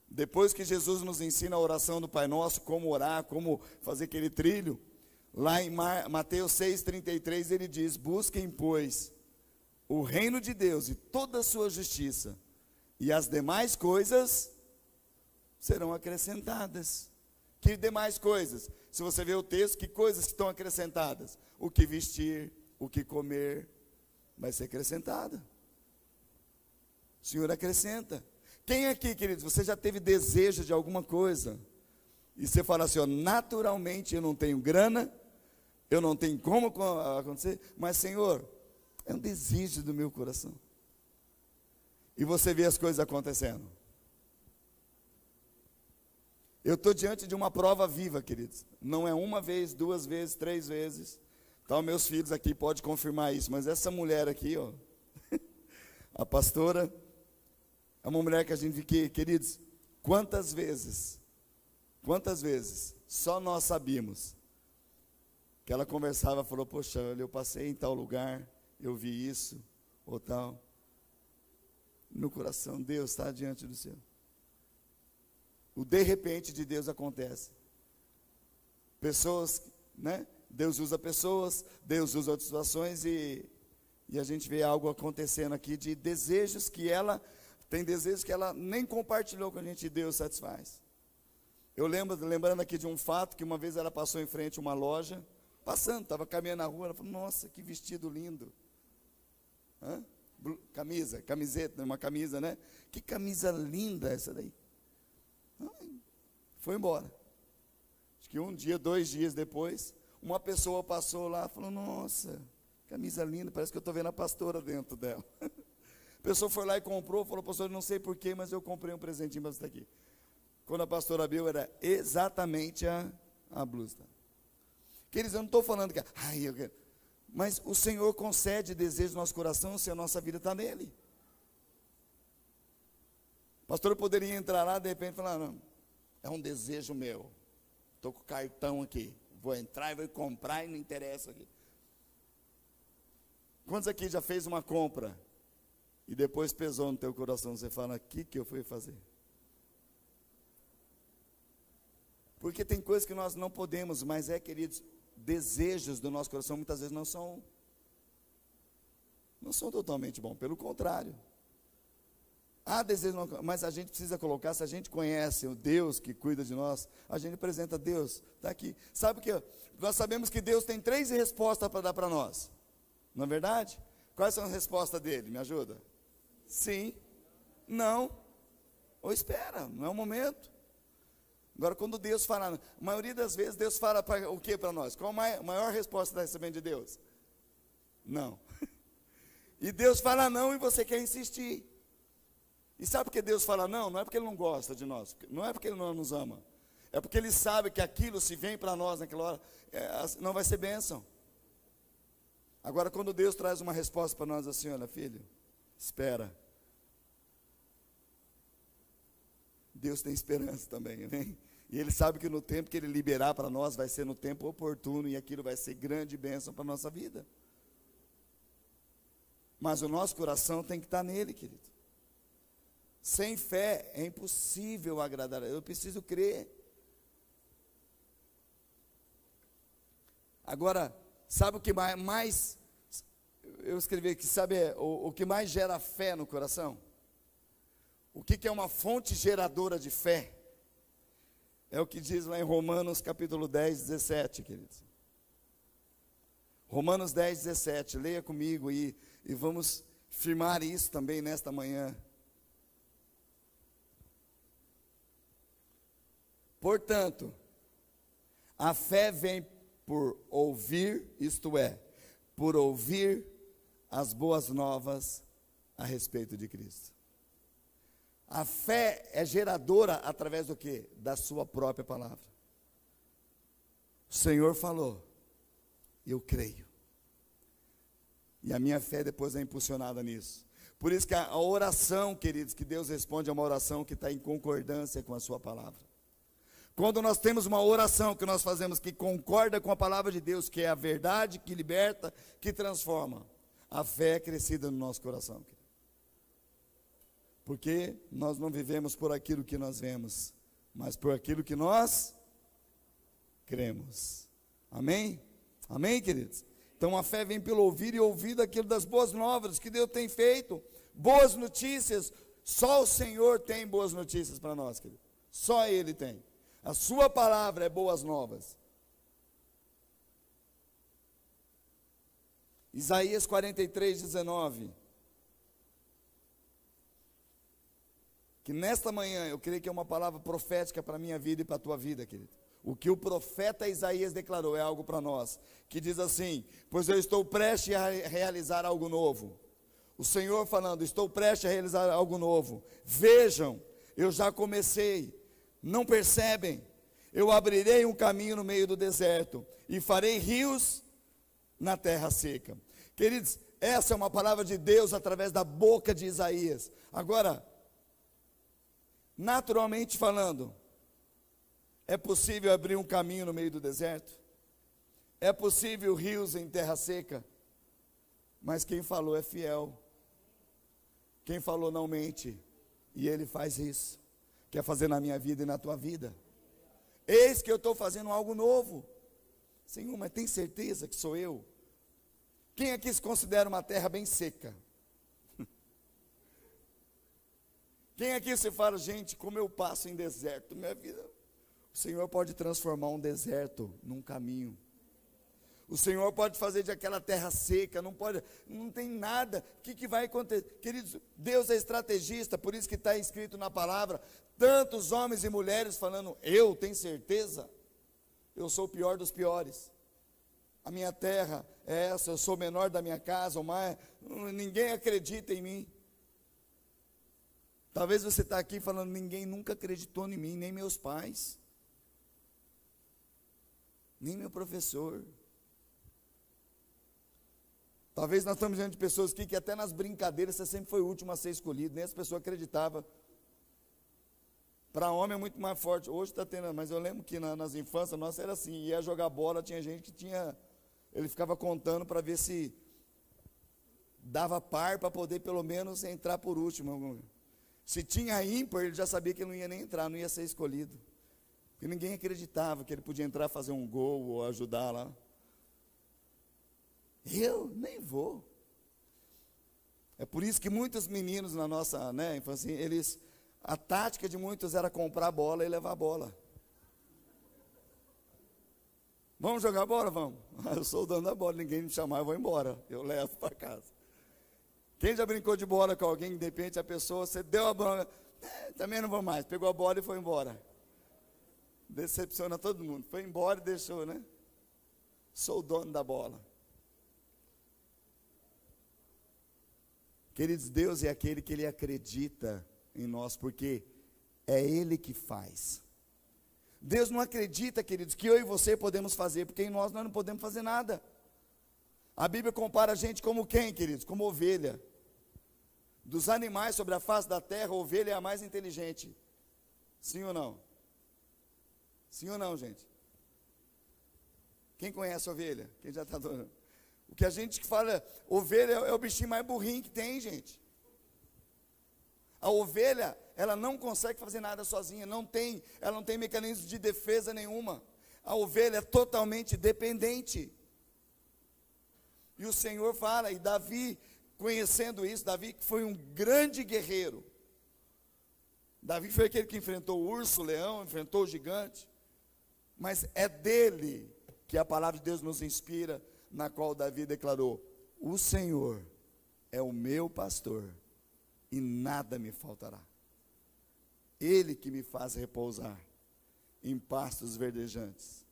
[SPEAKER 1] Depois que Jesus nos ensina a oração do Pai Nosso, como orar, como fazer aquele trilho, Lá em Mateus 6,33 ele diz: Busquem, pois, o reino de Deus e toda a sua justiça, e as demais coisas serão acrescentadas. Que demais coisas? Se você vê o texto, que coisas estão acrescentadas? O que vestir, o que comer, vai ser acrescentada. O Senhor acrescenta. Quem aqui, queridos, você já teve desejo de alguma coisa? E você fala assim, ó, naturalmente eu não tenho grana, eu não tenho como acontecer, mas Senhor, é um desejo do meu coração. E você vê as coisas acontecendo. Eu estou diante de uma prova viva, queridos. Não é uma vez, duas vezes, três vezes. Então, meus filhos aqui podem confirmar isso. Mas essa mulher aqui, ó, a pastora, é uma mulher que a gente vê queridos, quantas vezes, quantas vezes, só nós sabíamos que ela conversava, falou: Poxa, eu passei em tal lugar, eu vi isso, ou tal. No coração, Deus está diante do céu. O de repente de Deus acontece. Pessoas, né? Deus usa pessoas, Deus usa outras situações e, e a gente vê algo acontecendo aqui de desejos que ela tem desejos que ela nem compartilhou com a gente e Deus satisfaz. Eu lembro, lembrando aqui de um fato que uma vez ela passou em frente a uma loja, passando, estava caminhando na rua, ela falou, nossa, que vestido lindo. Hã? Camisa, camiseta, uma camisa, né? Que camisa linda essa daí. Foi embora. Acho que um dia, dois dias depois, uma pessoa passou lá falou, nossa, camisa linda, parece que eu estou vendo a pastora dentro dela. A pessoa foi lá e comprou, falou, pastor, não sei porquê, mas eu comprei um presentinho para você aqui. Quando a pastora abriu, era exatamente a, a blusa. Queridos, eu não estou falando que. Ai, eu quero. Mas o Senhor concede desejo no nosso coração se a nossa vida está nele. O pastor poderia entrar lá de repente e falar: não, é um desejo meu. Estou com o cartão aqui. Vou entrar e vou comprar e não interessa aqui. Quantos aqui já fez uma compra e depois pesou no teu coração, você fala, o que, que eu fui fazer? Porque tem coisas que nós não podemos, mas é, queridos, desejos do nosso coração muitas vezes não são não são totalmente bons, pelo contrário. Há desejo, mas a gente precisa colocar, se a gente conhece o Deus que cuida de nós, a gente apresenta Deus, está aqui. Sabe o que? Nós sabemos que Deus tem três respostas para dar para nós. Não é verdade? Quais são as respostas dele? Me ajuda. Sim, não, ou espera, não é o momento. Agora, quando Deus fala, a maioria das vezes Deus fala para o que para nós? Qual a maior resposta que está recebendo de Deus? Não. E Deus fala não e você quer insistir. E sabe por que Deus fala não? Não é porque Ele não gosta de nós, não é porque Ele não nos ama. É porque Ele sabe que aquilo, se vem para nós naquela hora, é, não vai ser bênção. Agora, quando Deus traz uma resposta para nós assim, olha, filho, espera. Deus tem esperança também, amém? E Ele sabe que no tempo que Ele liberar para nós, vai ser no tempo oportuno e aquilo vai ser grande bênção para a nossa vida. Mas o nosso coração tem que estar nele, querido. Sem fé é impossível agradar. Eu preciso crer. Agora, sabe o que mais, eu escrevi aqui, sabe o, o que mais gera fé no coração? O que, é uma fonte geradora de fé? É o que diz lá em Romanos capítulo 10, 17, queridos. Romanos 10, 17, leia comigo aí e vamos firmar isso também nesta manhã. Portanto, a fé vem por ouvir, isto é, por ouvir as boas novas a respeito de Cristo. A fé é geradora através do que? Da sua própria palavra. O Senhor falou, eu creio. E a minha fé depois é impulsionada nisso. Por isso que a oração, queridos, que Deus responde é uma oração que está em concordância com a sua palavra. Quando nós temos uma oração que nós fazemos que concorda com a palavra de Deus, que é a verdade, que liberta, que transforma, a fé é crescida no nosso coração. Porque nós não vivemos por aquilo que nós vemos, mas por aquilo que nós cremos. Amém? Amém, queridos? Então a fé vem pelo ouvir e ouvir daquilo das boas novas que Deus tem feito, boas notícias. Só o Senhor tem boas notícias para nós, querido. Só Ele tem. A Sua palavra é boas novas. Isaías 43, 19. Que nesta manhã eu creio que é uma palavra profética para a minha vida e para a tua vida, querido. O que o profeta Isaías declarou é algo para nós, que diz assim: Pois eu estou prestes a realizar algo novo. O Senhor falando: Estou prestes a realizar algo novo. Vejam, eu já comecei. Não percebem? Eu abrirei um caminho no meio do deserto e farei rios na terra seca. Queridos, essa é uma palavra de Deus através da boca de Isaías. Agora, naturalmente falando, é possível abrir um caminho no meio do deserto? É possível rios em terra seca? Mas quem falou é fiel. Quem falou não mente. E ele faz isso. Quer fazer na minha vida e na tua vida. Eis que eu estou fazendo algo novo. Senhor, mas tem certeza que sou eu? Quem aqui se considera uma terra bem seca? Quem aqui se fala, gente, como eu passo em deserto, minha vida, O Senhor pode transformar um deserto num caminho. O Senhor pode fazer de aquela terra seca, não pode, não tem nada. O que, que vai acontecer? Queridos, Deus é estrategista, por isso que está escrito na palavra, tantos homens e mulheres falando, eu tenho certeza, eu sou o pior dos piores. A minha terra é essa, eu sou o menor da minha casa, o mais, ninguém acredita em mim. Talvez você está aqui falando, ninguém nunca acreditou em mim, nem meus pais, nem meu professor. Talvez nós estamos diante de pessoas aqui que até nas brincadeiras você sempre foi o último a ser escolhido, nem as pessoas acreditavam. Para homem é muito mais forte. Hoje está tendo, mas eu lembro que na, nas infâncias nossa era assim, ia jogar bola, tinha gente que tinha, ele ficava contando para ver se dava par para poder pelo menos entrar por último. Se tinha ímpar, ele já sabia que ele não ia nem entrar, não ia ser escolhido. Porque ninguém acreditava que ele podia entrar, fazer um gol ou ajudar lá. Eu nem vou. É por isso que muitos meninos na nossa né, infância, eles, a tática de muitos era comprar bola e levar bola. Vamos jogar bola? Vamos. Eu sou o dono da bola, ninguém me chamar, eu vou embora. Eu levo para casa. Quem já brincou de bola com alguém, de repente a pessoa, você deu a bola, é, também não vou mais, pegou a bola e foi embora. Decepciona todo mundo. Foi embora e deixou, né? Sou o dono da bola. Queridos, Deus é aquele que Ele acredita em nós, porque é Ele que faz. Deus não acredita, queridos, que eu e você podemos fazer, porque em nós nós não podemos fazer nada. A Bíblia compara a gente como quem, queridos? Como ovelha. Dos animais sobre a face da terra, a ovelha é a mais inteligente. Sim ou não? Sim ou não, gente? Quem conhece a ovelha? Quem já está adorando? O que a gente fala, ovelha é o bichinho mais burrinho que tem, gente. A ovelha, ela não consegue fazer nada sozinha, não tem, ela não tem mecanismo de defesa nenhuma. A ovelha é totalmente dependente. E o Senhor fala, e Davi, conhecendo isso, Davi foi um grande guerreiro. Davi foi aquele que enfrentou o urso, o leão, enfrentou o gigante. Mas é dele que a palavra de Deus nos inspira na qual Davi declarou: O Senhor é o meu pastor e nada me faltará. Ele que me faz repousar em pastos verdejantes,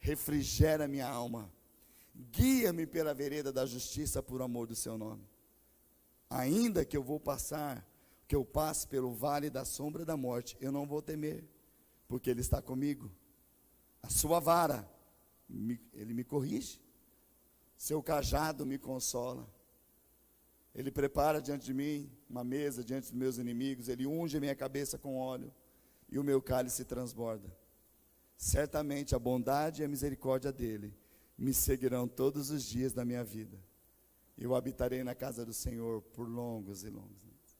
[SPEAKER 1] refrigera minha alma, guia-me pela vereda da justiça por amor do seu nome. Ainda que eu vou passar, que eu passe pelo vale da sombra da morte, eu não vou temer, porque Ele está comigo. A sua vara, Ele me corrige seu cajado me consola. Ele prepara diante de mim uma mesa diante dos meus inimigos, ele unge minha cabeça com óleo e o meu cálice transborda. Certamente a bondade e a misericórdia dele me seguirão todos os dias da minha vida. Eu habitarei na casa do Senhor por longos e longos anos.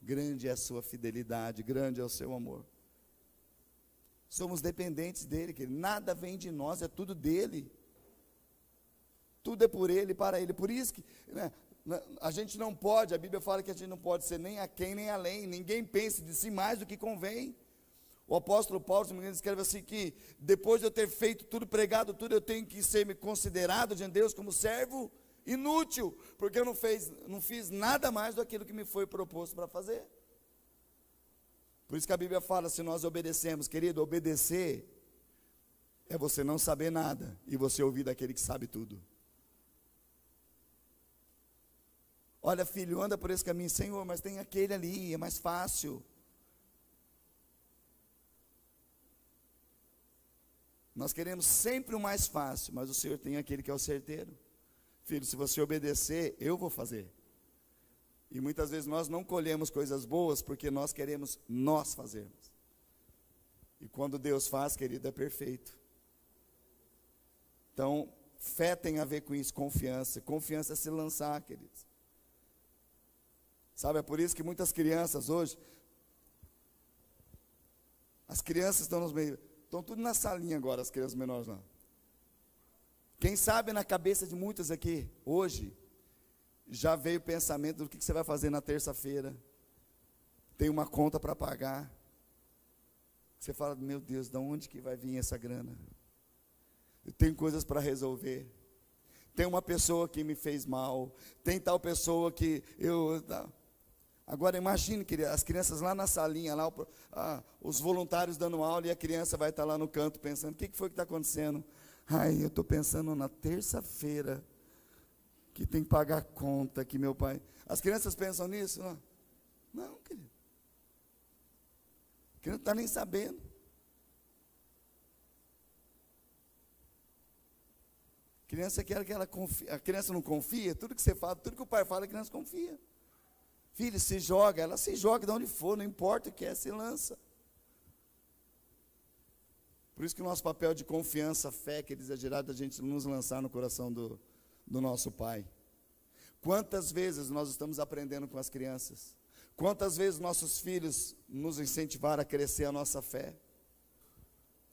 [SPEAKER 1] Grande é a sua fidelidade, grande é o seu amor. Somos dependentes dele, que nada vem de nós, é tudo dele. Tudo é por Ele, para Ele. Por isso que né, a gente não pode, a Bíblia fala que a gente não pode ser nem a quem nem além. Ninguém pense de si mais do que convém. O apóstolo Paulo, se me escreve assim que depois de eu ter feito tudo, pregado tudo, eu tenho que ser considerado diante de Deus como servo inútil, porque eu não, fez, não fiz nada mais do aquilo que me foi proposto para fazer. Por isso que a Bíblia fala, se nós obedecemos, querido, obedecer é você não saber nada e você ouvir daquele que sabe tudo. Olha, filho, anda por esse caminho, Senhor, mas tem aquele ali, é mais fácil. Nós queremos sempre o mais fácil, mas o Senhor tem aquele que é o certeiro. Filho, se você obedecer, eu vou fazer. E muitas vezes nós não colhemos coisas boas porque nós queremos nós fazermos. E quando Deus faz, querido, é perfeito. Então, fé tem a ver com isso, confiança. Confiança é se lançar, queridos. Sabe, é por isso que muitas crianças hoje, as crianças estão nos meios, estão tudo na salinha agora, as crianças menores lá. Quem sabe na cabeça de muitas aqui, hoje, já veio o pensamento do que você vai fazer na terça-feira. Tem uma conta para pagar. Você fala, meu Deus, de onde que vai vir essa grana? Eu tenho coisas para resolver. Tem uma pessoa que me fez mal. Tem tal pessoa que eu. Agora imagine as crianças lá na salinha, lá, ah, os voluntários dando aula e a criança vai estar lá no canto pensando, o que, que foi que está acontecendo? Ai, eu estou pensando na terça-feira que tem que pagar a conta que meu pai. As crianças pensam nisso? Não, não querido. A criança não está nem sabendo. A criança quer que ela confie. A criança não confia, tudo que você fala, tudo que o pai fala, a criança confia. Filho, se joga, ela se joga de onde for, não importa o que é, se lança. Por isso que o nosso papel de confiança, fé, que é gerado a gente nos lançar no coração do, do nosso Pai. Quantas vezes nós estamos aprendendo com as crianças? Quantas vezes nossos filhos nos incentivaram a crescer a nossa fé?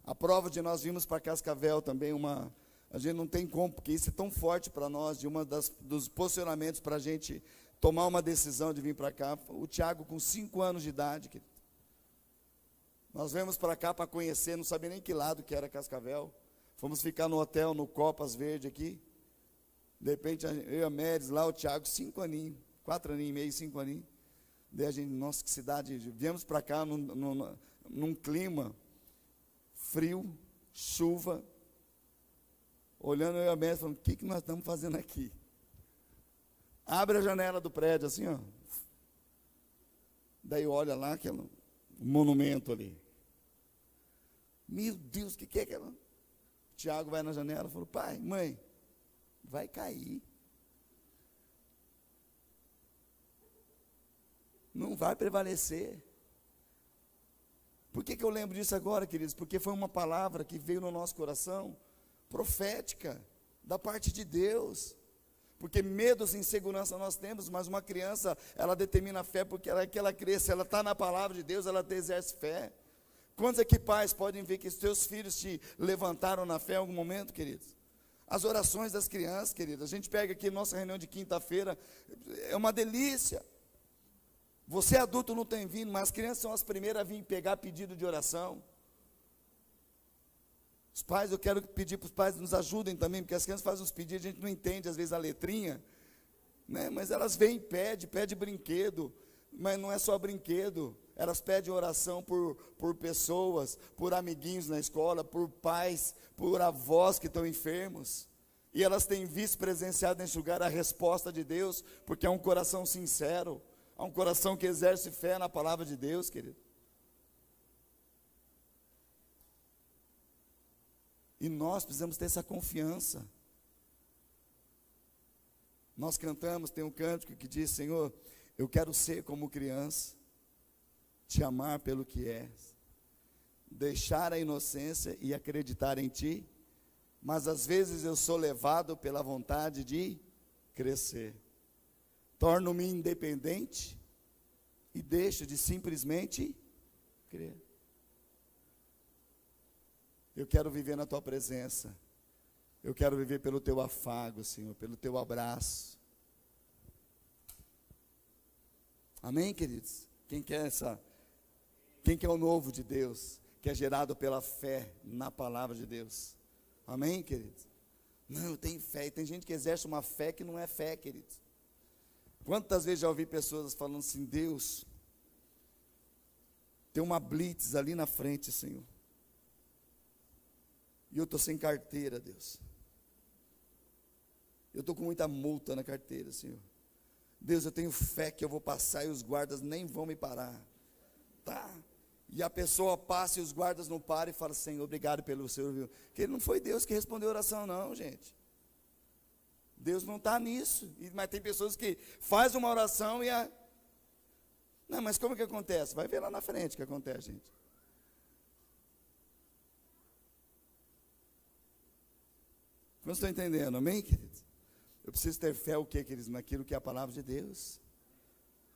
[SPEAKER 1] A prova de nós vimos para Cascavel também uma. A gente não tem como, porque isso é tão forte para nós, de uma das, dos posicionamentos para a gente tomar uma decisão de vir para cá. O Tiago, com cinco anos de idade, que nós viemos para cá para conhecer, não sabia nem que lado que era Cascavel. Fomos ficar no hotel, no Copas Verde aqui. De repente, eu e a Meres lá, o Tiago, cinco aninhos, quatro aninhos e meio, cinco aninhos. Daí a gente, nossa, que cidade. Viemos para cá num, num, num clima frio, chuva. Olhando eu e a Meres, falando, o que, que nós estamos fazendo aqui? Abre a janela do prédio assim, ó. Daí olha lá aquele monumento ali. Meu Deus, o que, que é aquela? Tiago vai na janela e falou: Pai, mãe, vai cair. Não vai prevalecer. Por que, que eu lembro disso agora, queridos? Porque foi uma palavra que veio no nosso coração, profética, da parte de Deus. Porque medos e insegurança nós temos, mas uma criança, ela determina a fé, porque ela, que ela cresce, ela está na palavra de Deus, ela exerce fé. Quantos aqui pais podem ver que os teus filhos te levantaram na fé em algum momento, queridos? As orações das crianças, queridos. A gente pega aqui nossa reunião de quinta-feira, é uma delícia. Você adulto não tem vindo, mas as crianças são as primeiras a vir pegar pedido de oração. Os pais, eu quero pedir para os pais nos ajudem também, porque as crianças fazem uns pedidos, a gente não entende às vezes a letrinha, né? mas elas vêm e pedem, pedem brinquedo, mas não é só brinquedo, elas pedem oração por, por pessoas, por amiguinhos na escola, por pais, por avós que estão enfermos. E elas têm visto, presenciado nesse lugar a resposta de Deus, porque é um coração sincero, é um coração que exerce fé na palavra de Deus, querido. E nós precisamos ter essa confiança. Nós cantamos, tem um cântico que diz: Senhor, eu quero ser como criança, te amar pelo que és, deixar a inocência e acreditar em ti, mas às vezes eu sou levado pela vontade de crescer. Torno-me independente e deixo de simplesmente crer. Eu quero viver na tua presença. Eu quero viver pelo teu afago, Senhor, pelo teu abraço. Amém, queridos? Quem quer essa? Quem quer o novo de Deus, que é gerado pela fé na palavra de Deus? Amém, queridos? Não, eu tenho fé. E tem gente que exerce uma fé que não é fé, queridos. Quantas vezes já ouvi pessoas falando assim: Deus, tem uma blitz ali na frente, Senhor. E eu estou sem carteira, Deus. Eu estou com muita multa na carteira, Senhor. Deus, eu tenho fé que eu vou passar e os guardas nem vão me parar. Tá. E a pessoa passa e os guardas não param e fala, Senhor, obrigado pelo Senhor. Que não foi Deus que respondeu a oração, não, gente. Deus não está nisso. Mas tem pessoas que faz uma oração e a. Não, mas como que acontece? Vai ver lá na frente o que acontece, gente. Não estou entendendo, amém, queridos? Eu preciso ter fé o que, queridos? Naquilo que é a palavra de Deus.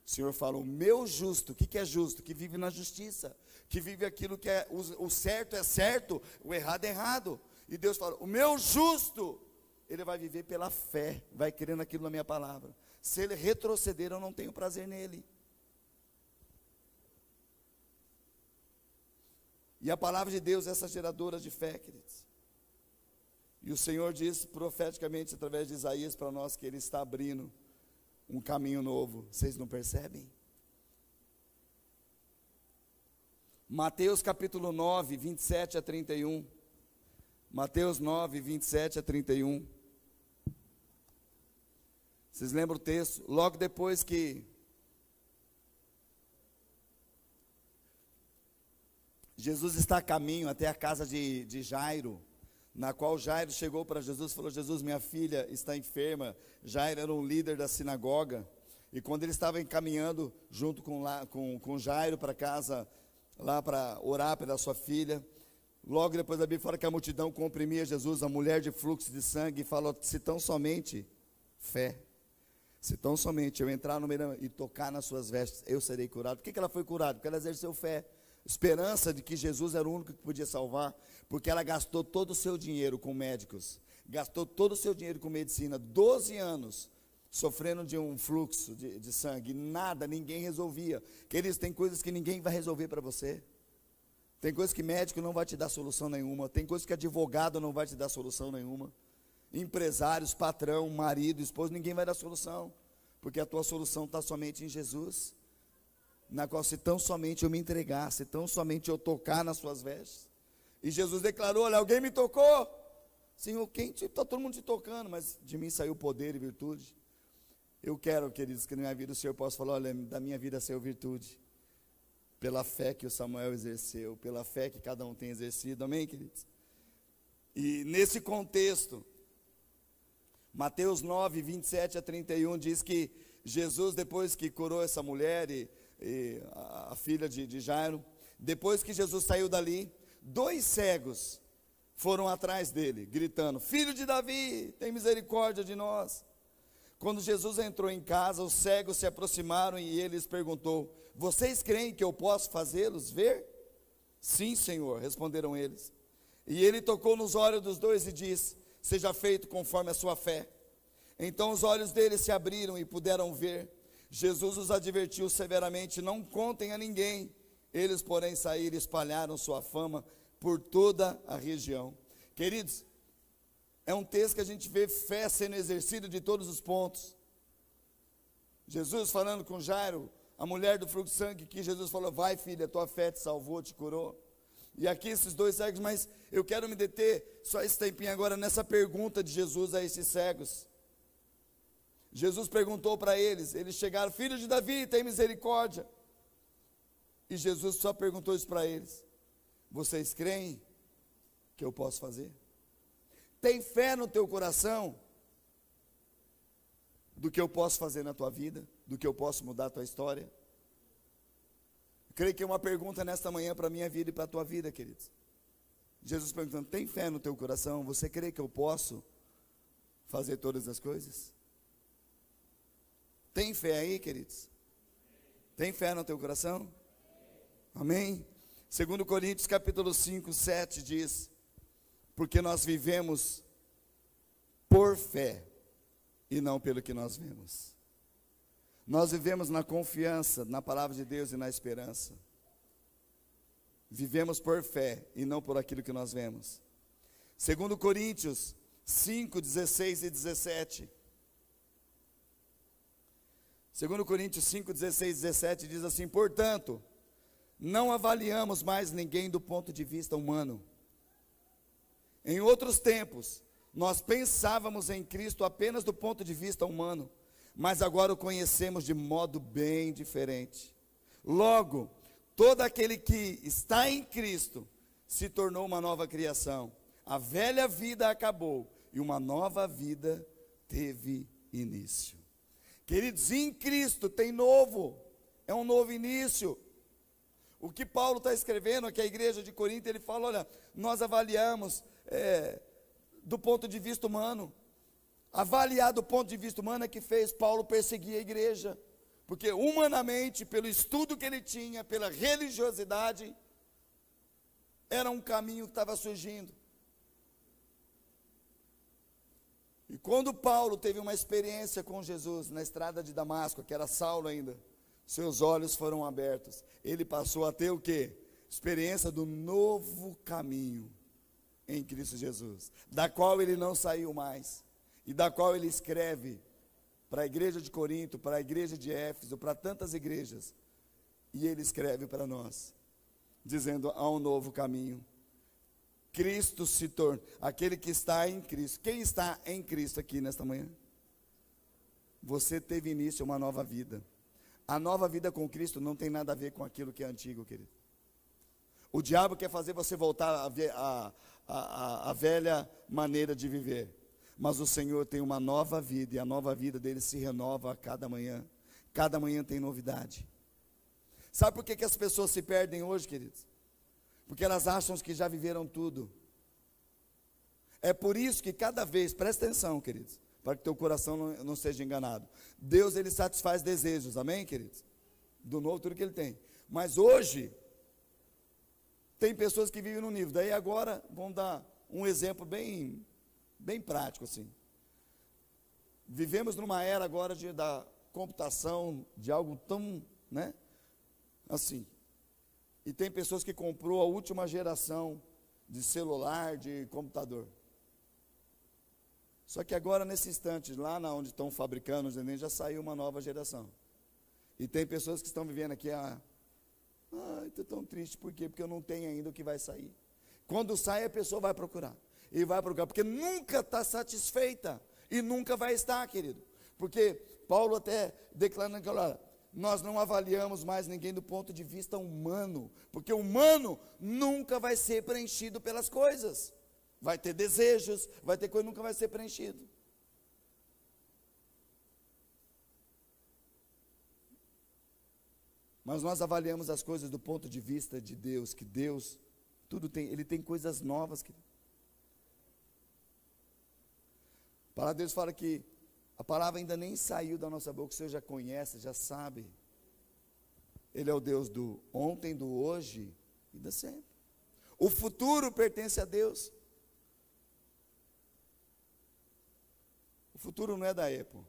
[SPEAKER 1] O Senhor fala, o meu justo, o que, que é justo? Que vive na justiça, que vive aquilo que é, o, o certo é certo, o errado é errado. E Deus fala, o meu justo, ele vai viver pela fé, vai querendo aquilo na minha palavra. Se ele retroceder, eu não tenho prazer nele. E a palavra de Deus é essa geradora de fé, queridos. E o Senhor diz profeticamente através de Isaías para nós que Ele está abrindo um caminho novo. Vocês não percebem? Mateus capítulo 9, 27 a 31. Mateus 9, 27 a 31. Vocês lembram o texto? Logo depois que Jesus está a caminho até a casa de, de Jairo, na qual Jairo chegou para Jesus e falou: Jesus, minha filha está enferma. Jairo era um líder da sinagoga. E quando ele estava encaminhando junto com, lá, com, com Jairo para casa, lá para orar pela sua filha, logo depois da Bíblia fala que a multidão comprimia Jesus, a mulher de fluxo de sangue, e falou: se tão somente fé, se tão somente eu entrar no meio e tocar nas suas vestes, eu serei curado. Por que, que ela foi curada? Porque ela exerceu fé esperança de que Jesus era o único que podia salvar, porque ela gastou todo o seu dinheiro com médicos, gastou todo o seu dinheiro com medicina, 12 anos sofrendo de um fluxo de, de sangue, nada, ninguém resolvia. Queridos, tem coisas que ninguém vai resolver para você. Tem coisas que médico não vai te dar solução nenhuma, tem coisas que advogado não vai te dar solução nenhuma. Empresários, patrão, marido, esposo, ninguém vai dar solução, porque a tua solução está somente em Jesus na qual se tão somente eu me entregar, se tão somente eu tocar nas suas vestes. E Jesus declarou: Olha, alguém me tocou. Senhor, quem está todo mundo te tocando, mas de mim saiu poder e virtude. Eu quero, queridos, que na minha vida o Senhor possa falar: olha, da minha vida saiu virtude. Pela fé que o Samuel exerceu, pela fé que cada um tem exercido, amém, queridos? E nesse contexto, Mateus 9, 27 a 31 diz que Jesus, depois que curou essa mulher e e a, a filha de, de Jairo. Depois que Jesus saiu dali, dois cegos foram atrás dele, gritando: Filho de Davi, tem misericórdia de nós. Quando Jesus entrou em casa, os cegos se aproximaram e ele lhes perguntou: Vocês creem que eu posso fazê-los ver? Sim, Senhor, responderam eles. E ele tocou nos olhos dos dois e disse: Seja feito conforme a sua fé. Então os olhos deles se abriram e puderam ver. Jesus os advertiu severamente: não contem a ninguém. Eles, porém, saíram e espalharam sua fama por toda a região. Queridos, é um texto que a gente vê fé sendo exercida de todos os pontos. Jesus falando com Jairo, a mulher do fluxo de sangue, que Jesus falou: Vai, filha, tua fé te salvou, te curou. E aqui esses dois cegos, mas eu quero me deter só esse tempinho agora nessa pergunta de Jesus a esses cegos. Jesus perguntou para eles, eles chegaram, filho de Davi, tem misericórdia. E Jesus só perguntou isso para eles: Vocês creem que eu posso fazer? Tem fé no teu coração do que eu posso fazer na tua vida, do que eu posso mudar a tua história? Creio que é uma pergunta nesta manhã para a minha vida e para a tua vida, queridos. Jesus perguntando: Tem fé no teu coração? Você crê que eu posso fazer todas as coisas? Tem fé aí, queridos? Tem fé no teu coração? Amém? Segundo Coríntios capítulo 5, 7 diz: Porque nós vivemos por fé e não pelo que nós vemos. Nós vivemos na confiança na palavra de Deus e na esperança. Vivemos por fé e não por aquilo que nós vemos. Segundo Coríntios 5, 16 e 17. Segundo Coríntios 5, 16 17 diz assim: Portanto, não avaliamos mais ninguém do ponto de vista humano. Em outros tempos, nós pensávamos em Cristo apenas do ponto de vista humano, mas agora o conhecemos de modo bem diferente. Logo, todo aquele que está em Cristo se tornou uma nova criação. A velha vida acabou e uma nova vida teve início. Queridos, em Cristo tem novo, é um novo início. O que Paulo está escrevendo aqui, a igreja de Corinto, ele fala: olha, nós avaliamos é, do ponto de vista humano. Avaliar do ponto de vista humano é que fez Paulo perseguir a igreja. Porque humanamente, pelo estudo que ele tinha, pela religiosidade, era um caminho que estava surgindo. E quando Paulo teve uma experiência com Jesus na estrada de Damasco, que era Saulo ainda, seus olhos foram abertos. Ele passou a ter o que? experiência do novo caminho em Cristo Jesus, da qual ele não saiu mais, e da qual ele escreve para a igreja de Corinto, para a igreja de Éfeso, para tantas igrejas, e ele escreve para nós, dizendo: há um novo caminho. Cristo se torna, aquele que está em Cristo. Quem está em Cristo aqui nesta manhã? Você teve início a uma nova vida. A nova vida com Cristo não tem nada a ver com aquilo que é antigo, querido. O diabo quer fazer você voltar a, a, a, a, velha maneira de viver. Mas o Senhor tem uma nova vida e a nova vida dele se renova a cada manhã. Cada manhã tem novidade. Sabe por que, que as pessoas se perdem hoje, queridos? Porque elas acham que já viveram tudo. É por isso que cada vez, presta atenção, queridos, para que teu coração não, não seja enganado. Deus, ele satisfaz desejos, amém, queridos? Do novo, tudo que ele tem. Mas hoje, tem pessoas que vivem no nível. Daí agora, vamos dar um exemplo bem, bem prático assim. Vivemos numa era agora de, da computação, de algo tão, né? Assim. E tem pessoas que comprou a última geração de celular, de computador. Só que agora, nesse instante, lá na onde estão fabricando os neném, já saiu uma nova geração. E tem pessoas que estão vivendo aqui há ah, estou tão triste, por quê? Porque eu não tenho ainda o que vai sair. Quando sai, a pessoa vai procurar. E vai procurar, porque nunca está satisfeita. E nunca vai estar, querido. Porque Paulo até declara naquela nós não avaliamos mais ninguém do ponto de vista humano, porque o humano nunca vai ser preenchido pelas coisas. Vai ter desejos, vai ter coisa, nunca vai ser preenchido. Mas nós avaliamos as coisas do ponto de vista de Deus, que Deus, tudo tem, Ele tem coisas novas. Que... A palavra de Deus fala que a palavra ainda nem saiu da nossa boca, o Senhor já conhece, já sabe. Ele é o Deus do ontem, do hoje e da sempre. O futuro pertence a Deus. O futuro não é da Apple.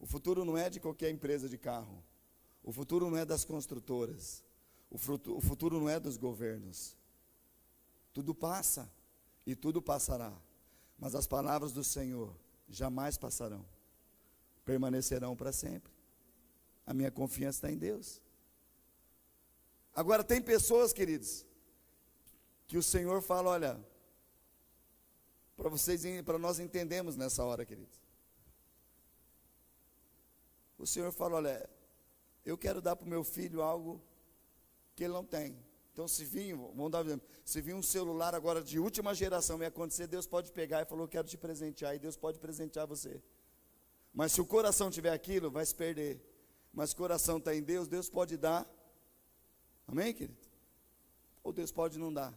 [SPEAKER 1] O futuro não é de qualquer empresa de carro. O futuro não é das construtoras. O futuro, o futuro não é dos governos. Tudo passa e tudo passará. Mas as palavras do Senhor jamais passarão. Permanecerão para sempre. A minha confiança está em Deus. Agora, tem pessoas, queridos, que o Senhor fala: olha, para vocês, para nós entendemos nessa hora, queridos. O Senhor fala: olha, eu quero dar para o meu filho algo que ele não tem. Então, se vir, vamos dar um se vir um celular agora de última geração me acontecer, Deus pode pegar e falou: Quero te presentear, e Deus pode presentear você. Mas se o coração tiver aquilo, vai se perder. Mas se o coração está em Deus, Deus pode dar. Amém, querido? Ou Deus pode não dar.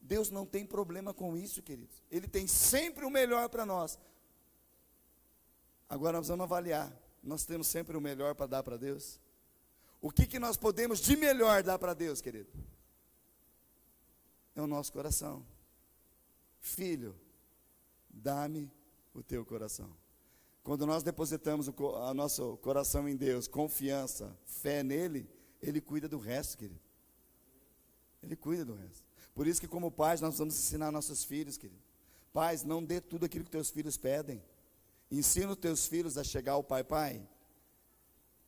[SPEAKER 1] Deus não tem problema com isso, queridos. Ele tem sempre o melhor para nós. Agora nós vamos avaliar nós temos sempre o melhor para dar para Deus? O que, que nós podemos de melhor dar para Deus, querido? É o nosso coração. Filho, dá-me o teu coração. Quando nós depositamos o a nosso coração em Deus, confiança, fé nele, ele cuida do resto, querido. Ele cuida do resto. Por isso que como pais nós vamos ensinar nossos filhos, querido. Pais, não dê tudo aquilo que teus filhos pedem. Ensina os teus filhos a chegar ao pai, pai.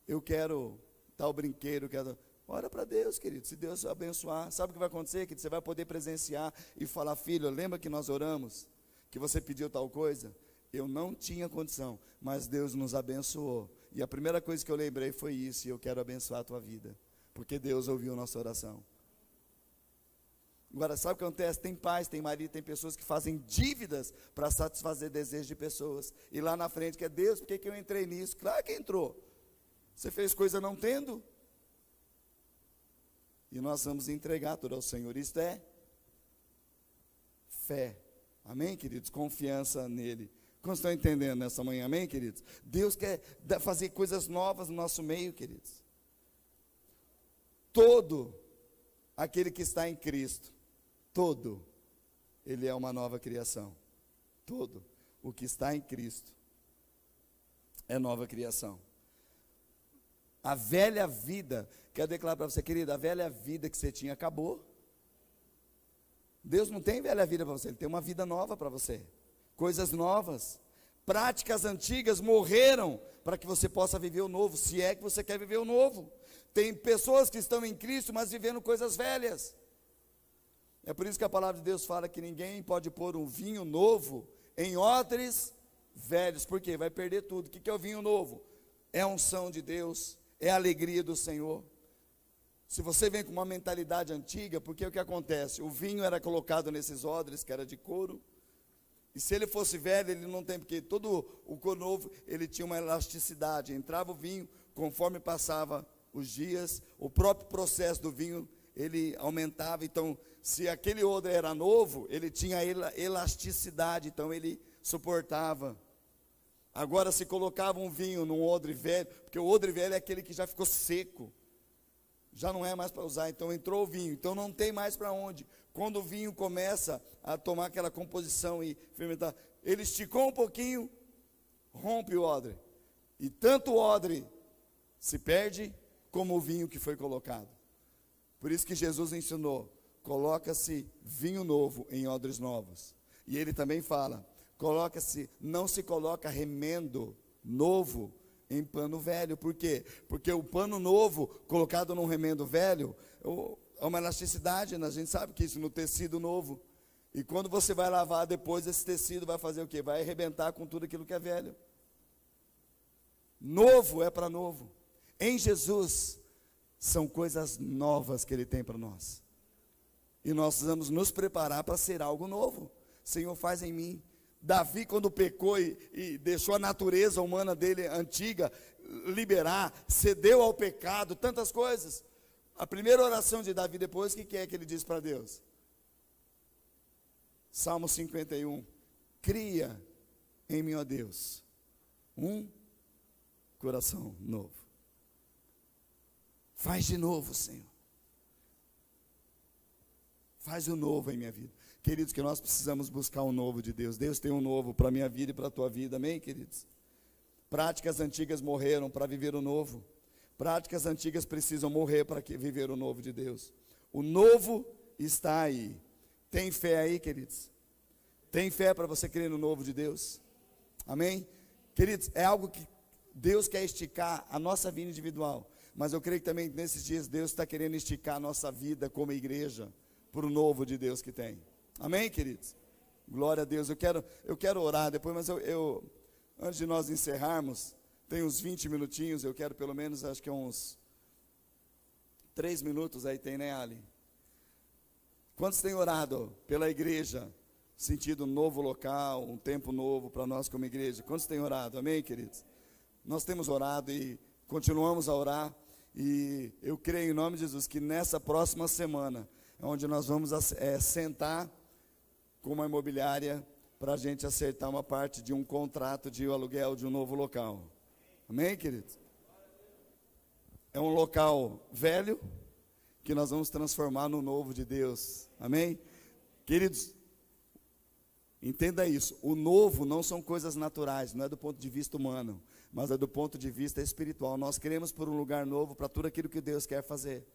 [SPEAKER 1] Eu quero tal brinquedo, quero. Ora para Deus, querido. Se Deus abençoar, sabe o que vai acontecer? Que você vai poder presenciar e falar, filho, lembra que nós oramos? Que você pediu tal coisa? Eu não tinha condição, mas Deus nos abençoou. E a primeira coisa que eu lembrei foi isso, e eu quero abençoar a tua vida. Porque Deus ouviu nossa oração. Agora, sabe o que acontece? Tem pais, tem marido, tem pessoas que fazem dívidas para satisfazer desejos de pessoas. E lá na frente, que é Deus, por que, que eu entrei nisso? Claro que entrou. Você fez coisa não tendo. E nós vamos entregar tudo ao Senhor. Isto é fé. Amém, queridos? Confiança nele. Como estão entendendo nessa manhã? Amém, queridos? Deus quer fazer coisas novas no nosso meio, queridos. Todo aquele que está em Cristo todo, ele é uma nova criação. Todo o que está em Cristo é nova criação. A velha vida, quero declarar para você, querida, a velha vida que você tinha acabou. Deus não tem velha vida para você, Ele tem uma vida nova para você. Coisas novas. Práticas antigas morreram para que você possa viver o novo, se é que você quer viver o novo. Tem pessoas que estão em Cristo, mas vivendo coisas velhas. É por isso que a palavra de Deus fala que ninguém pode pôr um vinho novo em odres velhos, porque vai perder tudo. O que é o vinho novo? É unção de Deus, é a alegria do Senhor. Se você vem com uma mentalidade antiga, porque o que acontece? O vinho era colocado nesses odres, que era de couro, e se ele fosse velho, ele não tem, porque todo o couro novo, ele tinha uma elasticidade, entrava o vinho, conforme passava os dias, o próprio processo do vinho, ele aumentava, então, se aquele odre era novo, ele tinha elasticidade, então ele suportava. Agora, se colocava um vinho num odre velho, porque o odre velho é aquele que já ficou seco, já não é mais para usar, então entrou o vinho, então não tem mais para onde. Quando o vinho começa a tomar aquela composição e fermentar, ele esticou um pouquinho, rompe o odre. E tanto o odre se perde, como o vinho que foi colocado. Por isso que Jesus ensinou: coloca-se vinho novo em odres novos. E ele também fala: coloca-se, não se coloca remendo novo em pano velho. Por quê? Porque o pano novo colocado num remendo velho é uma elasticidade, né? a gente sabe que isso no tecido novo. E quando você vai lavar depois, esse tecido vai fazer o quê? Vai arrebentar com tudo aquilo que é velho. Novo é para novo. Em Jesus, são coisas novas que Ele tem para nós. E nós precisamos nos preparar para ser algo novo. Senhor, faz em mim. Davi, quando pecou e, e, deixou a natureza humana dele antiga liberar, cedeu ao pecado, tantas coisas. A primeira oração de Davi depois, o que, que é que ele diz para Deus? Salmo 51. Cria em mim, ó Deus, um coração novo. Faz de novo, Senhor. Faz o novo em minha vida. Queridos, que nós precisamos buscar um novo de Deus. Deus tem um novo para a minha vida e para a tua vida. Amém, queridos? Práticas antigas morreram para viver o novo. Práticas antigas precisam morrer para viver o novo de Deus. O novo está aí. Tem fé aí, queridos? Tem fé para você crer no novo de Deus? Amém? Queridos, é algo que Deus quer esticar a nossa vida individual. Mas eu creio que também nesses dias Deus está querendo esticar a nossa vida como igreja para o novo de Deus que tem. Amém, queridos? Glória a Deus. Eu quero, eu quero orar depois, mas eu, eu antes de nós encerrarmos, tem uns 20 minutinhos, eu quero pelo menos, acho que é uns 3 minutos aí tem, né, Ali? Quantos têm orado pela igreja? Sentido um novo local, um tempo novo para nós como igreja. Quantos têm orado? Amém, queridos? Nós temos orado e continuamos a orar. E eu creio em nome de Jesus que nessa próxima semana, é onde nós vamos é, sentar com uma imobiliária para a gente acertar uma parte de um contrato de aluguel de um novo local. Amém, queridos? É um local velho que nós vamos transformar no novo de Deus. Amém? Queridos, entenda isso. O novo não são coisas naturais, não é do ponto de vista humano mas é do ponto de vista espiritual. Nós queremos por um lugar novo para tudo aquilo que Deus quer fazer.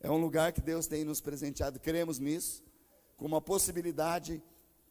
[SPEAKER 1] É um lugar que Deus tem nos presenteado, queremos nisso, com uma possibilidade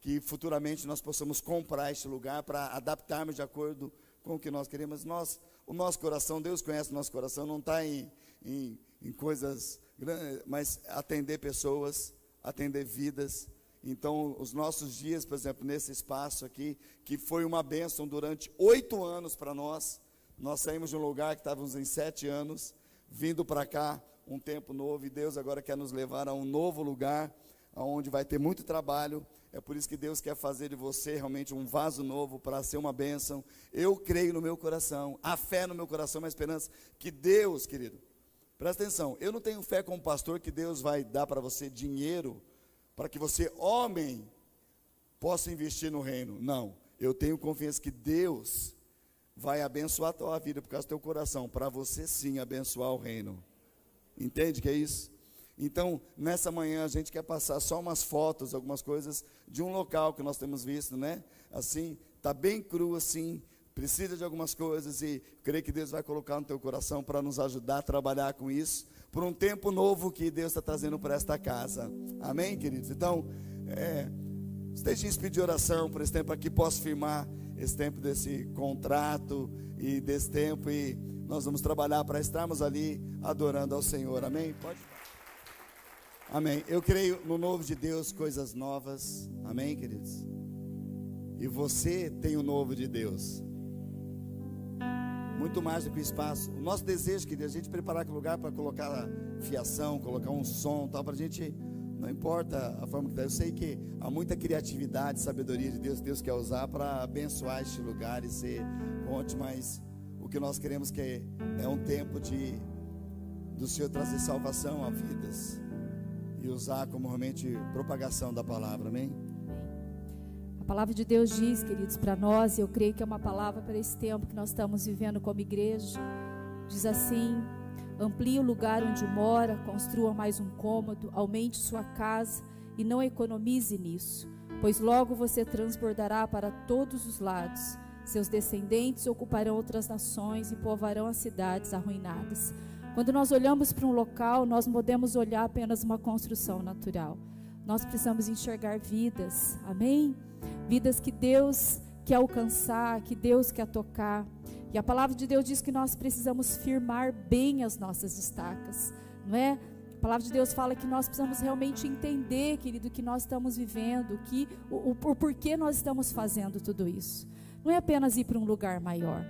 [SPEAKER 1] que futuramente nós possamos comprar este lugar para adaptarmos de acordo com o que nós queremos. Nós, o nosso coração, Deus conhece o nosso coração, não está em, em, em coisas grandes, mas atender pessoas, atender vidas. Então, os nossos dias, por exemplo, nesse espaço aqui, que foi uma bênção durante oito anos para nós, nós saímos de um lugar que estávamos em sete anos, vindo para cá, um tempo novo, e Deus agora quer nos levar a um novo lugar, onde vai ter muito trabalho. É por isso que Deus quer fazer de você realmente um vaso novo para ser uma bênção. Eu creio no meu coração, a fé no meu coração, a esperança que Deus, querido, presta atenção, eu não tenho fé como pastor que Deus vai dar para você dinheiro para que você, homem, possa investir no reino. Não, eu tenho confiança que Deus vai abençoar a tua vida por causa do teu coração, para você sim abençoar o reino. Entende que é isso? Então, nessa manhã a gente quer passar só umas fotos, algumas coisas de um local que nós temos visto, né? Assim, tá bem cru assim, precisa de algumas coisas e creio que Deus vai colocar no teu coração para nos ajudar a trabalhar com isso, por um tempo novo que Deus está trazendo para esta casa. Amém, queridos? Então, é, esteja em de oração por esse tempo aqui, posso firmar esse tempo desse contrato e desse tempo e nós vamos trabalhar para estarmos ali adorando ao Senhor. Amém? Pode. Amém. Eu creio no novo de Deus, coisas novas. Amém, queridos? E você tem o novo de Deus muito mais do que o espaço. O nosso desejo, querido, é a gente preparar aquele lugar para colocar fiação, colocar um som, tal, para a gente, não importa a forma que está. Eu sei que há muita criatividade, sabedoria de Deus, Deus quer usar para abençoar este lugar e ser ponte, mas o que nós queremos que é, é um tempo de do Senhor trazer salvação a vidas e usar como realmente propagação da palavra, amém?
[SPEAKER 2] A palavra de Deus diz, queridos, para nós, e eu creio que é uma palavra para esse tempo que nós estamos vivendo como igreja. Diz assim: amplie o lugar onde mora, construa mais um cômodo, aumente sua casa e não economize nisso, pois logo você transbordará para todos os lados. Seus descendentes ocuparão outras nações e povoarão as cidades arruinadas. Quando nós olhamos para um local, nós não podemos olhar apenas uma construção natural. Nós precisamos enxergar vidas. Amém? vidas que Deus quer alcançar, que Deus quer tocar. E a palavra de Deus diz que nós precisamos firmar bem as nossas estacas, não é? A palavra de Deus fala que nós precisamos realmente entender, querido, o que nós estamos vivendo, que, o, o, o porquê nós estamos fazendo tudo isso. Não é apenas ir para um lugar maior,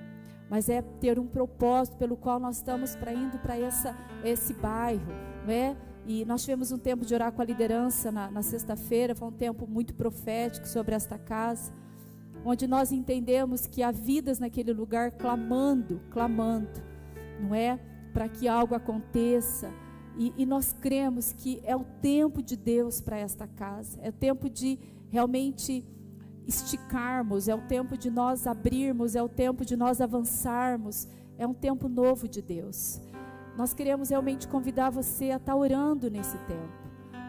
[SPEAKER 2] mas é ter um propósito pelo qual nós estamos para indo para esse bairro, não é? E nós tivemos um tempo de orar com a liderança na, na sexta-feira, foi um tempo muito profético sobre esta casa, onde nós entendemos que há vidas naquele lugar clamando, clamando, não é? Para que algo aconteça. E, e nós cremos que é o tempo de Deus para esta casa, é o tempo de realmente esticarmos, é o tempo de nós abrirmos, é o tempo de nós avançarmos, é um tempo novo de Deus. Nós queremos realmente convidar você a estar tá orando nesse tempo,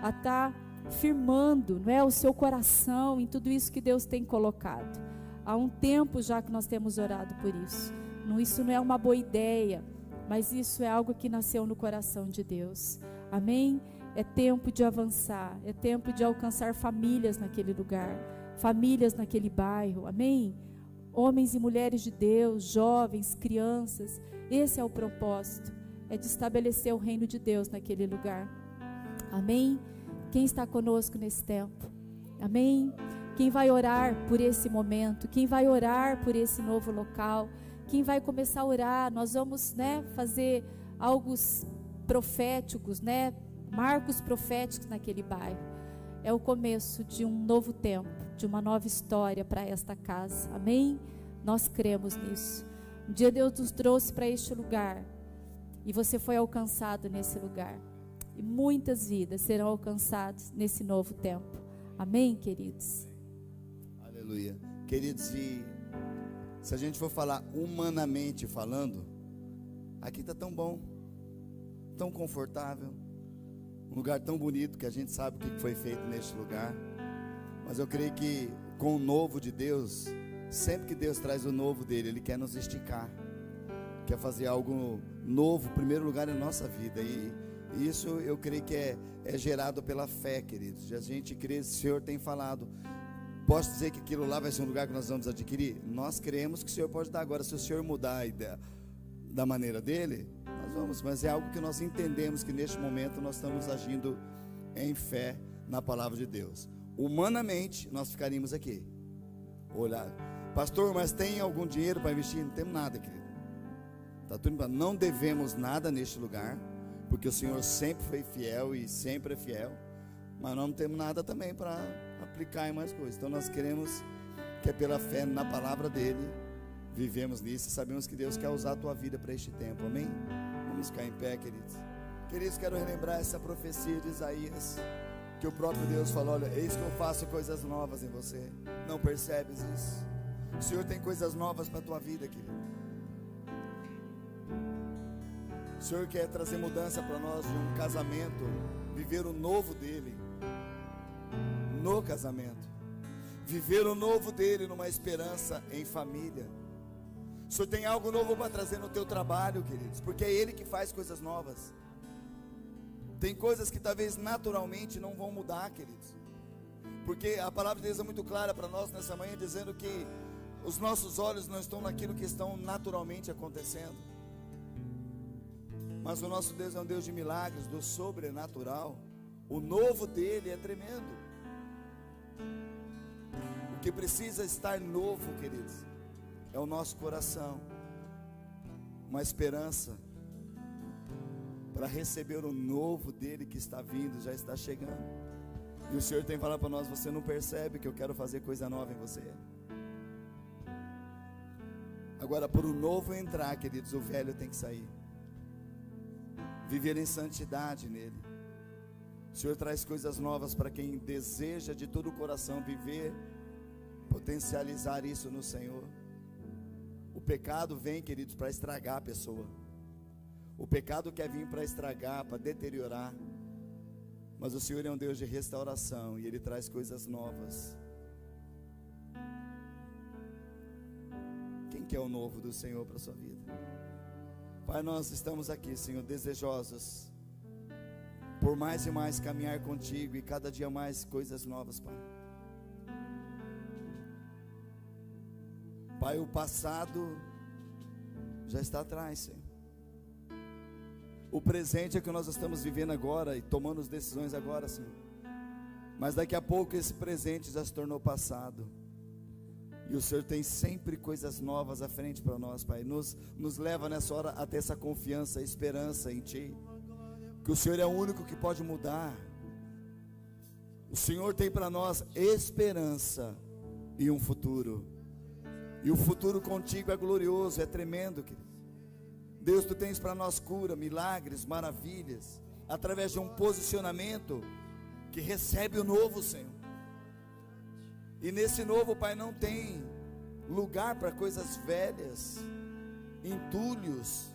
[SPEAKER 2] a estar tá firmando, não é, o seu coração em tudo isso que Deus tem colocado. Há um tempo já que nós temos orado por isso. Não, isso não é uma boa ideia, mas isso é algo que nasceu no coração de Deus. Amém? É tempo de avançar, é tempo de alcançar famílias naquele lugar, famílias naquele bairro. Amém? Homens e mulheres de Deus, jovens, crianças. Esse é o propósito é de estabelecer o reino de Deus naquele lugar. Amém? Quem está conosco nesse tempo? Amém? Quem vai orar por esse momento? Quem vai orar por esse novo local? Quem vai começar a orar? Nós vamos, né, fazer algo proféticos, né? Marcos proféticos naquele bairro. É o começo de um novo tempo, de uma nova história para esta casa. Amém? Nós cremos nisso. Um dia Deus nos trouxe para este lugar e você foi alcançado nesse lugar. E muitas vidas serão alcançadas nesse novo tempo. Amém, queridos?
[SPEAKER 1] Aleluia. Queridos, e se a gente for falar humanamente falando, aqui está tão bom, tão confortável, um lugar tão bonito que a gente sabe o que foi feito neste lugar. Mas eu creio que com o novo de Deus, sempre que Deus traz o novo dele, Ele quer nos esticar, quer fazer algo novo, primeiro lugar na nossa vida. E, isso eu creio que é, é gerado pela fé, queridos. A gente crê, o Senhor tem falado. Posso dizer que aquilo lá vai ser um lugar que nós vamos adquirir? Nós cremos que o Senhor pode dar. Agora, se o Senhor mudar a ideia da maneira dele, vamos. Mas é algo que nós entendemos que neste momento nós estamos agindo em fé na palavra de Deus. Humanamente, nós ficaríamos aqui. Olhar, pastor, mas tem algum dinheiro para investir? Não temos nada, querido. Tá tudo Não devemos nada neste lugar, porque o Senhor sempre foi fiel e sempre é fiel. Mas não temos nada também para aplicar em mais coisas. Então nós queremos que é pela fé na palavra dele, vivemos nisso e sabemos que Deus quer usar a tua vida para este tempo. Amém? Vamos ficar em pé, queridos. Queridos, quero relembrar essa profecia de Isaías, que o próprio Deus falou: Olha, eis que eu faço coisas novas em você. Não percebes isso? O Senhor tem coisas novas para a tua vida, querido. O Senhor quer trazer mudança para nós de um casamento, viver o novo dele no casamento, viver o novo dele numa esperança em família. O Senhor tem algo novo para trazer no teu trabalho, queridos, porque é Ele que faz coisas novas. Tem coisas que talvez naturalmente não vão mudar, queridos. Porque a palavra de Deus é muito clara para nós nessa manhã, dizendo que os nossos olhos não estão naquilo que estão naturalmente acontecendo. Mas o nosso Deus é um Deus de milagres, do sobrenatural. O novo dele é tremendo. O que precisa estar novo, queridos, é o nosso coração. Uma esperança para receber o novo dele que está vindo, já está chegando. E o Senhor tem falado para nós: você não percebe que eu quero fazer coisa nova em você. Agora, por o novo entrar, queridos, o velho tem que sair. Viver em santidade nele. O Senhor traz coisas novas para quem deseja de todo o coração viver, potencializar isso no Senhor. Pecado vem, queridos, para estragar a pessoa. O pecado quer vir para estragar, para deteriorar. Mas o Senhor é um Deus de restauração e Ele traz coisas novas. Quem quer o novo do Senhor para a sua vida? Pai, nós estamos aqui, Senhor, desejosos por mais e mais caminhar contigo e cada dia mais coisas novas, Pai. Pai, o passado já está atrás, Senhor. O presente é que nós estamos vivendo agora e tomando as decisões agora, Senhor. Mas daqui a pouco esse presente já se tornou passado. E o Senhor tem sempre coisas novas à frente para nós, Pai. Nos, nos leva nessa hora a ter essa confiança, esperança em Ti que o Senhor é o único que pode mudar. O Senhor tem para nós esperança e um futuro. E o futuro contigo é glorioso, é tremendo, querido. Deus, tu tens para nós cura, milagres, maravilhas, através de um posicionamento que recebe o novo, Senhor. E nesse novo, Pai, não tem lugar para coisas velhas, entulhos,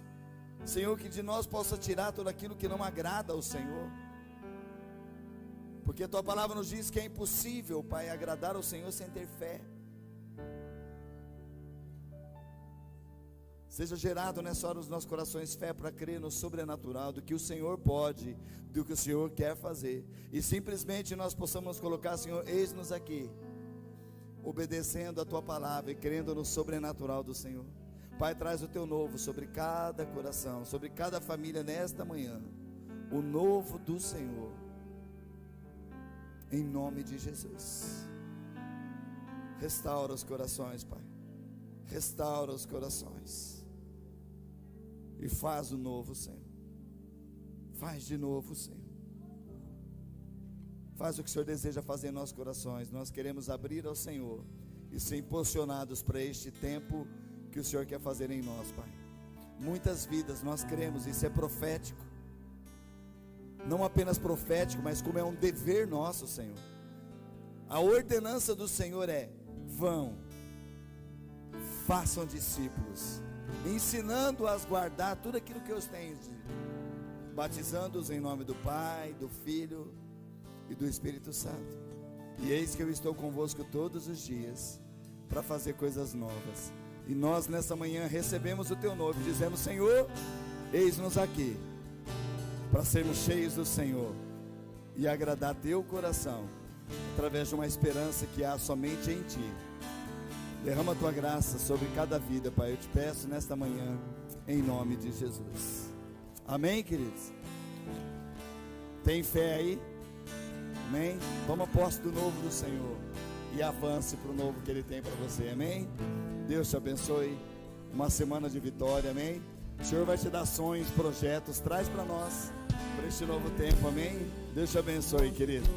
[SPEAKER 1] Senhor, que de nós possa tirar tudo aquilo que não agrada ao Senhor. Porque a tua palavra nos diz que é impossível, Pai, agradar ao Senhor sem ter fé. Seja gerado nessa hora nos nossos corações fé para crer no sobrenatural, do que o Senhor pode, do que o Senhor quer fazer. E simplesmente nós possamos colocar, Senhor, eis-nos aqui, obedecendo a tua palavra e crendo no sobrenatural do Senhor. Pai, traz o teu novo sobre cada coração, sobre cada família nesta manhã. O novo do Senhor. Em nome de Jesus. Restaura os corações, Pai. Restaura os corações. E faz o novo, Senhor. Faz de novo, Senhor. Faz o que o Senhor deseja fazer em nossos corações. Nós queremos abrir ao Senhor e ser impulsionados para este tempo que o Senhor quer fazer em nós, Pai. Muitas vidas nós cremos, isso é profético. Não apenas profético, mas como é um dever nosso, Senhor. A ordenança do Senhor é: vão, façam discípulos, ensinando-as a guardar tudo aquilo que eu tenho batizando-os em nome do Pai, do Filho e do Espírito Santo. E eis que eu estou convosco todos os dias para fazer coisas novas. E nós nessa manhã recebemos o teu nome, dizemos: Senhor, eis-nos aqui, para sermos cheios do Senhor e agradar teu coração, através de uma esperança que há somente em ti. Derrama a tua graça sobre cada vida, Pai. Eu te peço nesta manhã, em nome de Jesus. Amém, queridos? Tem fé aí? Amém? Toma posse do novo do Senhor e avance para o novo que Ele tem para você. Amém? Deus te abençoe. Uma semana de vitória, amém? O Senhor vai te dar sonhos, projetos, traz para nós, para este novo tempo, amém? Deus te abençoe, querido.